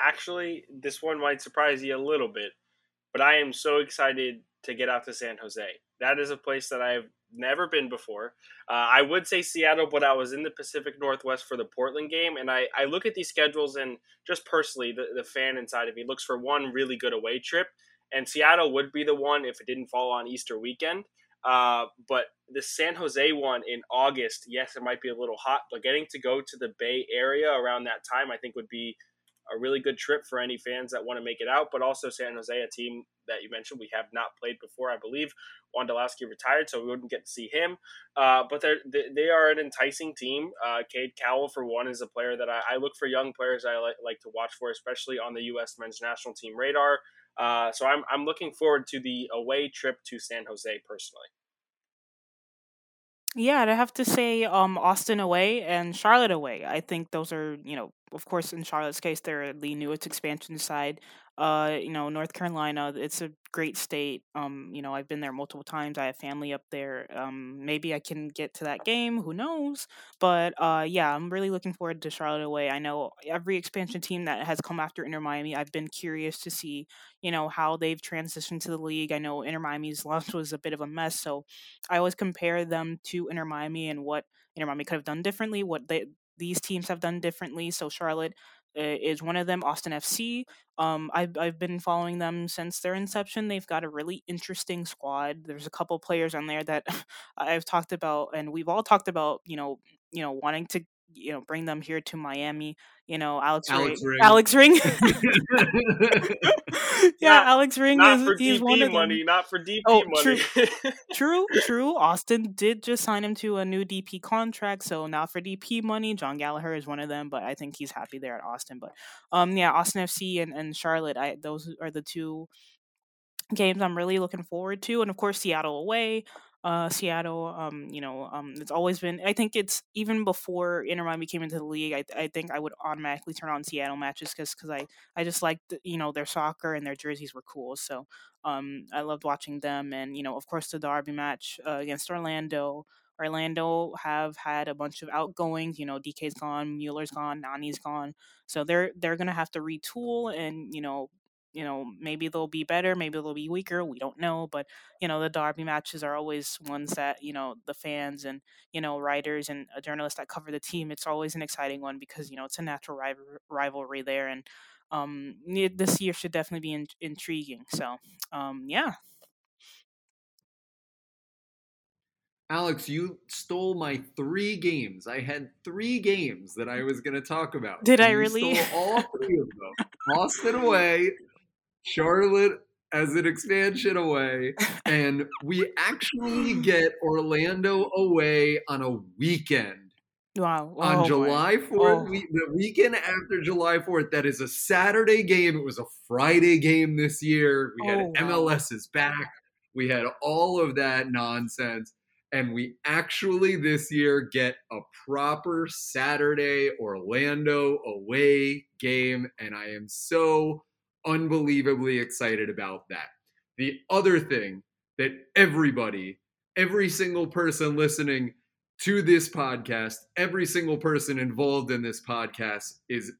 Actually, this one might surprise you a little bit, but I am so excited to get out to San Jose. That is a place that I've never been before. Uh, I would say Seattle, but I was in the Pacific Northwest for the Portland game, and I, I look at these schedules and just personally, the, the fan inside of me looks for one really good away trip, and Seattle would be the one if it didn't fall on Easter weekend. Uh, but the San Jose one in August, yes, it might be a little hot, but getting to go to the Bay Area around that time, I think would be a really good trip for any fans that want to make it out. But also San Jose, a team that you mentioned we have not played before, I believe. Wondolowski retired, so we wouldn't get to see him. Uh, but they're, they are an enticing team. Uh, Cade Cowell, for one, is a player that I, I look for young players I like, like to watch for, especially on the U.S. men's national team radar. Uh, so I'm, I'm looking forward to the away trip to San Jose personally. Yeah, I'd have to say um Austin away and Charlotte away. I think those are, you know, of course in Charlotte's case they're the newest expansion side. Uh, you know, North Carolina, it's a great state. Um, you know, I've been there multiple times. I have family up there. Um, maybe I can get to that game. Who knows? But uh, yeah, I'm really looking forward to Charlotte away. I know every expansion team that has come after Inter Miami. I've been curious to see, you know, how they've transitioned to the league. I know Inter Miami's launch was a bit of a mess, so I always compare them to Inter Miami and what Inter Miami could have done differently, what they these teams have done differently. So Charlotte uh, is one of them. Austin FC. Um, I've I've been following them since their inception. They've got a really interesting squad. There's a couple players on there that I've talked about, and we've all talked about. You know, you know, wanting to you know bring them here to Miami. You know, Alex, Alex Ring. Ring. Alex Ring. yeah, not, Alex Ring not is for he's DP one of money, them. not for DP oh, money. True, true, true. Austin did just sign him to a new DP contract, so not for DP money. Jon Gallagher is one of them, but I think he's happy there at Austin. But um, yeah, Austin FC and, and Charlotte, I those are the two games I'm really looking forward to, and of course Seattle away uh, Seattle. Um, you know, um, it's always been. I think it's even before Inter Miami came into the league. I, I think I would automatically turn on Seattle matches because because I I just liked you know their soccer and their jerseys were cool. So um, I loved watching them, and you know, of course, the Derby match uh, against Orlando. Orlando have had a bunch of outgoings. You know, Dike's gone, Mueller's gone, Nani's gone. So they're they're gonna have to retool and you know you know, maybe they'll be better, maybe they'll be weaker. We don't know, but you know, the derby matches are always ones that you know the fans and you know writers and journalists that cover the team. It's always an exciting one because you know it's a natural rival- rivalry there, and um, this year should definitely be in- intriguing. So, um, yeah. Alex, you stole my three games. I had three games that I was going to talk about. Did I really? Stole all three of them. Austin away, Charlotte as an expansion away, and we actually get Orlando away on a weekend. Wow. On oh July 4th, oh. we, the weekend after July 4th, that is a Saturday game. It was a Friday game this year. We had oh, MLS is back. We had all of that nonsense. and we actually this year get a proper Saturday Orlando away game. And I am so unbelievably excited about that. The other thing that everybody, every single person listening to this podcast, every single person involved in this podcast is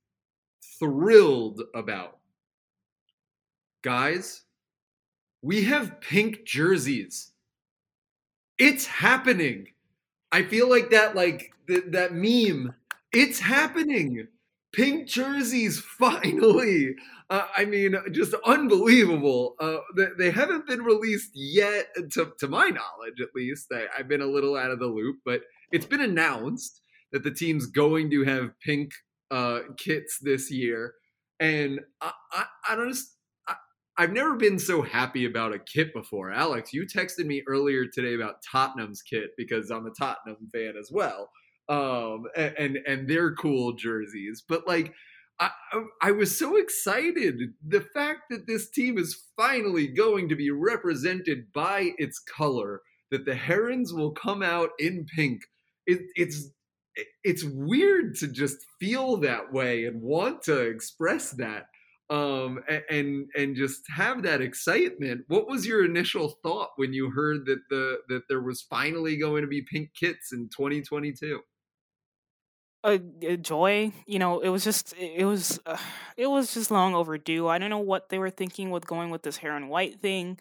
thrilled about. Guys, we have pink jerseys. It's happening. I feel like that like th- that meme. It's happening. Pink jerseys finally. Uh, I mean, just unbelievable. Uh, they, they, haven't been released yet, to, to my knowledge, at least. I, I've been a little out of the loop, but it's been announced that the team's going to have pink uh, kits this year, and I, I, I don't. I, I've never been so happy about a kit before. Alex, you texted me earlier today about Tottenham's kit because I'm a Tottenham fan as well, um, and, and their cool jerseys. But like, I, I was so excited. The fact that this team is finally going to be represented by its color, that the Herons will come out in pink it, it's it's weird to just feel that way and want to express that um and and just have that excitement what was your initial thought when you heard that the that there was finally going to be pink kits in 2022 a, joy you know it was just it was uh, it was just long overdue i don't know what they were thinking with going with this hair and white thing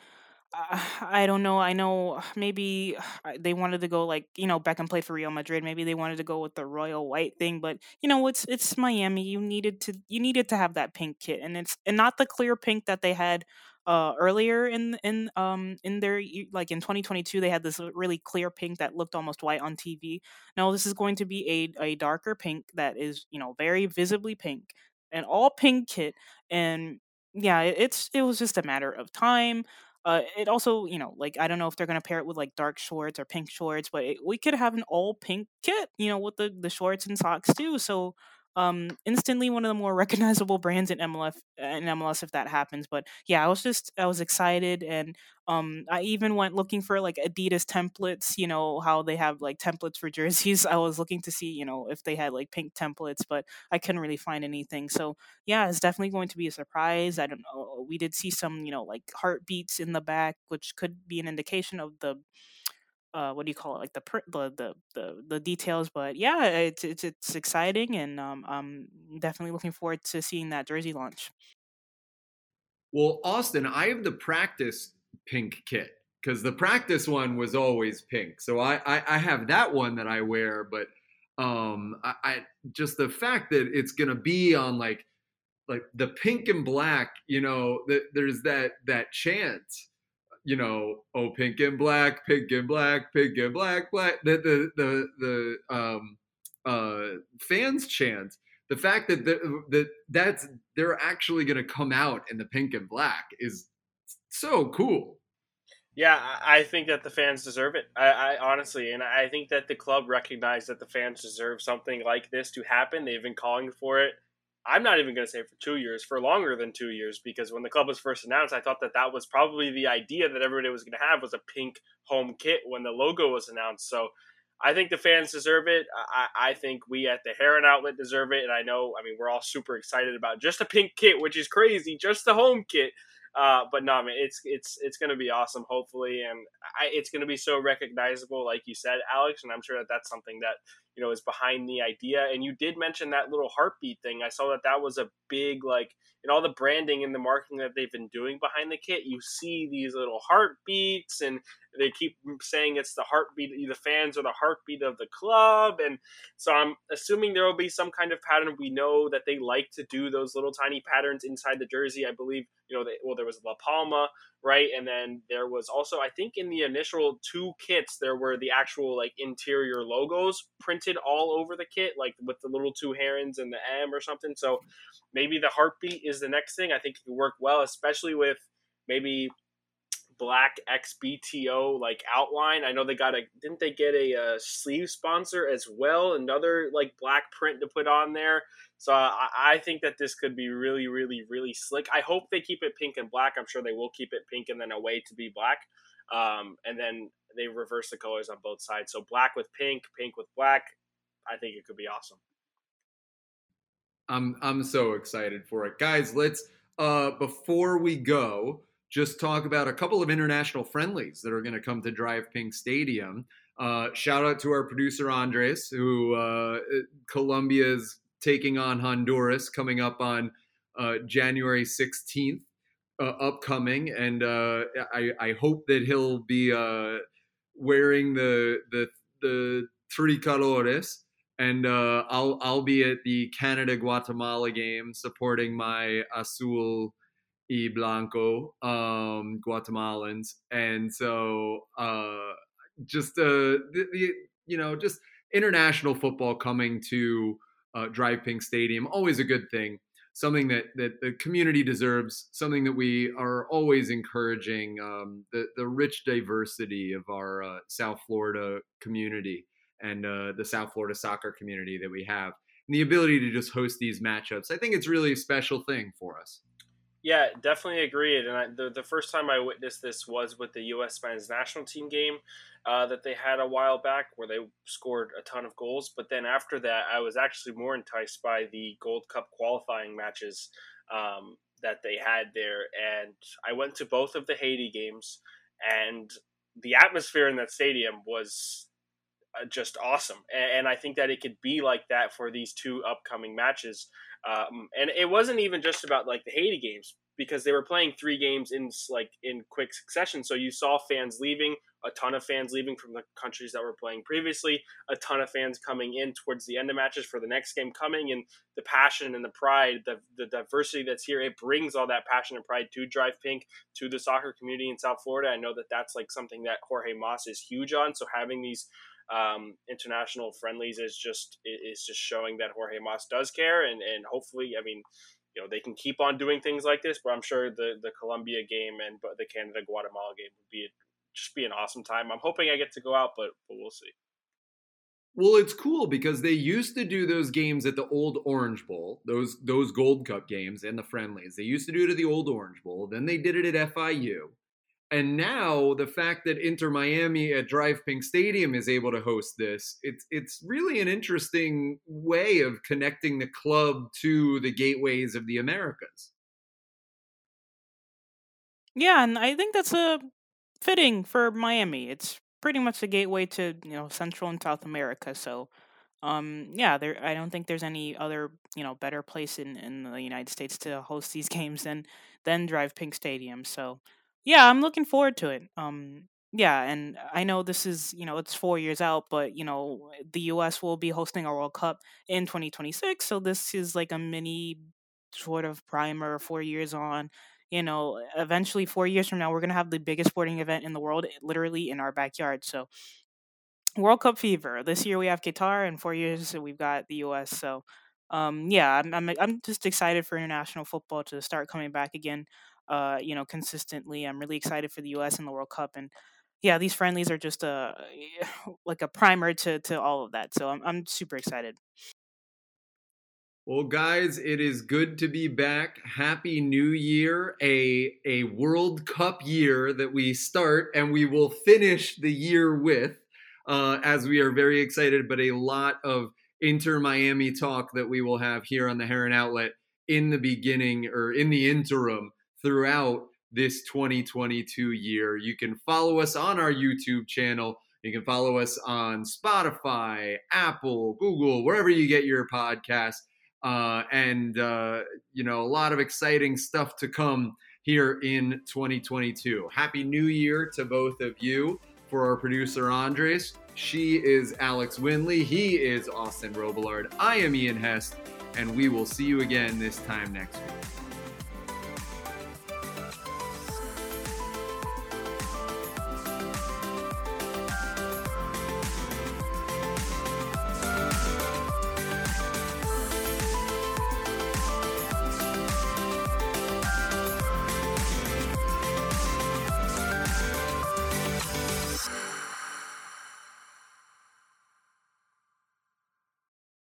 I don't know. I know maybe they wanted to go like you know Beckham played for Real Madrid. Maybe they wanted to go with the royal white thing, but you know it's it's Miami. You needed to you needed to have that pink kit, and it's and not the clear pink that they had uh, earlier in in um in their like in 2022 they had this really clear pink that looked almost white on TV. No, this is going to be a a darker pink that is you know very visibly pink, an all pink kit, and yeah, it's it was just a matter of time. Uh, it also, you know, like I don't know if they're gonna pair it with like dark shorts or pink shorts, but it, we could have an all pink kit, you know, with the the shorts and socks too. So um instantly one of the more recognizable brands in MLS in MLS if that happens. But yeah, I was just I was excited and um I even went looking for like Adidas templates, you know, how they have like templates for jerseys. I was looking to see, you know, if they had like pink templates, but I couldn't really find anything. So yeah, it's definitely going to be a surprise. I don't know. We did see some, you know, like heartbeats in the back, which could be an indication of the uh, what do you call it like the the, the the the details but yeah it's it's, it's exciting and um, i'm definitely looking forward to seeing that jersey launch. Well austin i have the practice pink kit because the practice one was always pink so I, I, I have that one that i wear but um I, I just the fact that it's gonna be on like like the pink and black you know that there's that that chant you know, oh, pink and black, pink and black, pink and black, black. The the the, the um, uh, fans chant. The fact that the, that that's they're actually going to come out in the pink and black is so cool. Yeah, I think that the fans deserve it. I, I, honestly, and I think that the club recognized that the fans deserve something like this to happen. They've been calling for it I'm not even going to say for two years, for longer than two years, because when the club was first announced, I thought that that was probably the idea that everybody was going to have was a pink home kit when the logo was announced. So I think the fans deserve it. I, I think we at the Heron Outlet deserve it. And I know, I mean, we're all super excited about just a pink kit, which is crazy, just the home kit. Uh, but no, man, it's it's it's going to be awesome, hopefully, and I, it's going to be so recognizable, like you said, Alex. And I'm sure that that's something that you know is behind the idea. And you did mention that little heartbeat thing. I saw that that was a big like in all the branding and the marketing that they've been doing behind the kit. You see these little heartbeats, and they keep saying it's the heartbeat. The fans are the heartbeat of the club, and so I'm assuming there will be some kind of pattern. We know that they like to do those little tiny patterns inside the jersey. I believe you know. They, well, there was La Palma right? And then there was also, I think, in the initial two kits, there were the actual like interior logos printed all over the kit, like with the little two herons and the M or something. So maybe the heartbeat is the next thing. I think it could work well, especially with maybe black XBTO like outline. I know they got a didn't they get a, a, uh, sleeve sponsor as well? Another like black print to put on there. So I, I, think that this could be really, really, really slick. I hope they keep it pink and black. I'm sure they will keep it pink and then away to be black. Um, and then they reverse the colors on both sides. So black with pink, pink with black. I think it could be awesome. I'm I'm so excited for it, guys. Let's uh, before we go, just talk about a couple of international friendlies that are going to come to DRV PNK Stadium. Uh, shout out to our producer Andres, who uh, Colombia's taking on Honduras coming up on uh, January 16th, uh, upcoming, and uh, I, I, hope that he'll be uh, wearing the the the tricolores, and uh, I'll I'll be at the Canada Guatemala game supporting my Azul y Blanco um, Guatemalans, and so uh, just the, the you know just international football coming to uh, DRV PNK Stadium, always a good thing. Something that, that the community deserves, something that we are always encouraging um, the, the rich diversity of our uh, South Florida community and uh, the South Florida soccer community that we have. And the ability to just host these matchups, I think it's really a special thing for us. Yeah, definitely agreed. And I, the the first time I witnessed this was with the U.S. men's national team game uh, that they had a while back, where they scored a ton of goals. But then after that, I was actually more enticed by the Gold Cup qualifying matches um, that they had there, and I went to both of the Haiti games, and the atmosphere in that stadium was uh, just awesome. And, I think that it could be like that for these two upcoming matches. Um, and it wasn't even just about like the Haiti games because they were playing three games in like in quick succession. So you saw fans leaving, a ton of fans leaving from the countries that were playing previously, a ton of fans coming in towards the end of matches for the next game coming, and the passion and the pride, the, the diversity that's here, it brings all that passion and pride to DRV PNK, to the soccer community in South Florida. I know that that's like something that Jorge Mas is huge on. So having these um, international friendlies is just is just showing that Jorge Mas does care, and and hopefully, I mean, you know, they can keep on doing things like this. But I'm sure the the Colombia game and the Canada Guatemala game would be just be an awesome time. I'm hoping I get to go out, but but we'll see. Well, it's cool because they used to do those games at the old Orange Bowl, those those Gold Cup games and the friendlies. They used to do it at the old Orange Bowl. Then they did it at FIU. And now the fact that Inter Miami at DRV PNK Stadium is able to host this, it's it's really an interesting way of connecting the club to the gateways of the Americas. Yeah, and I think that's a fitting for Miami. It's pretty much the gateway to you know Central and South America. So, um, yeah, there. I don't think there's any other you know better place in in the United States to host these games than than DRV PNK Stadium. So, yeah, I'm looking forward to it. Um, yeah, and I know this is, you know, it's four years out, but, you know, the US will be hosting a World Cup in 2026. So this is like a mini sort of primer four years on. You know, eventually, four years from now, we're to have the biggest sporting event in the world literally in our backyard. So, World Cup fever. This year we have Qatar, and four years we've got the US. So, um, yeah, I'm, I'm, I'm just excited for international football to start coming back again uh, you know, consistently. I'm really excited for the U.S. and the World Cup, and yeah, these friendlies are just a like a primer to to all of that. So I'm I'm super excited. Well, guys, it is good to be back. Happy New Year! A a World Cup year that we start and we will finish the year with, uh, as we are very excited. But a lot of Inter Miami talk that we will have here on the Heron Outlet in the beginning or in the interim throughout this 2022 year. You can follow us on our YouTube channel. You can follow us on Spotify, Apple, Google, wherever you get your podcast. Uh, and, uh, you know, a lot of exciting stuff to come here in 2022. Happy New Year to both of you. For our producer, Andres, she is Alex Winley. He is Austin Robillard. I am Ian Hest. And we will see you again this time next week.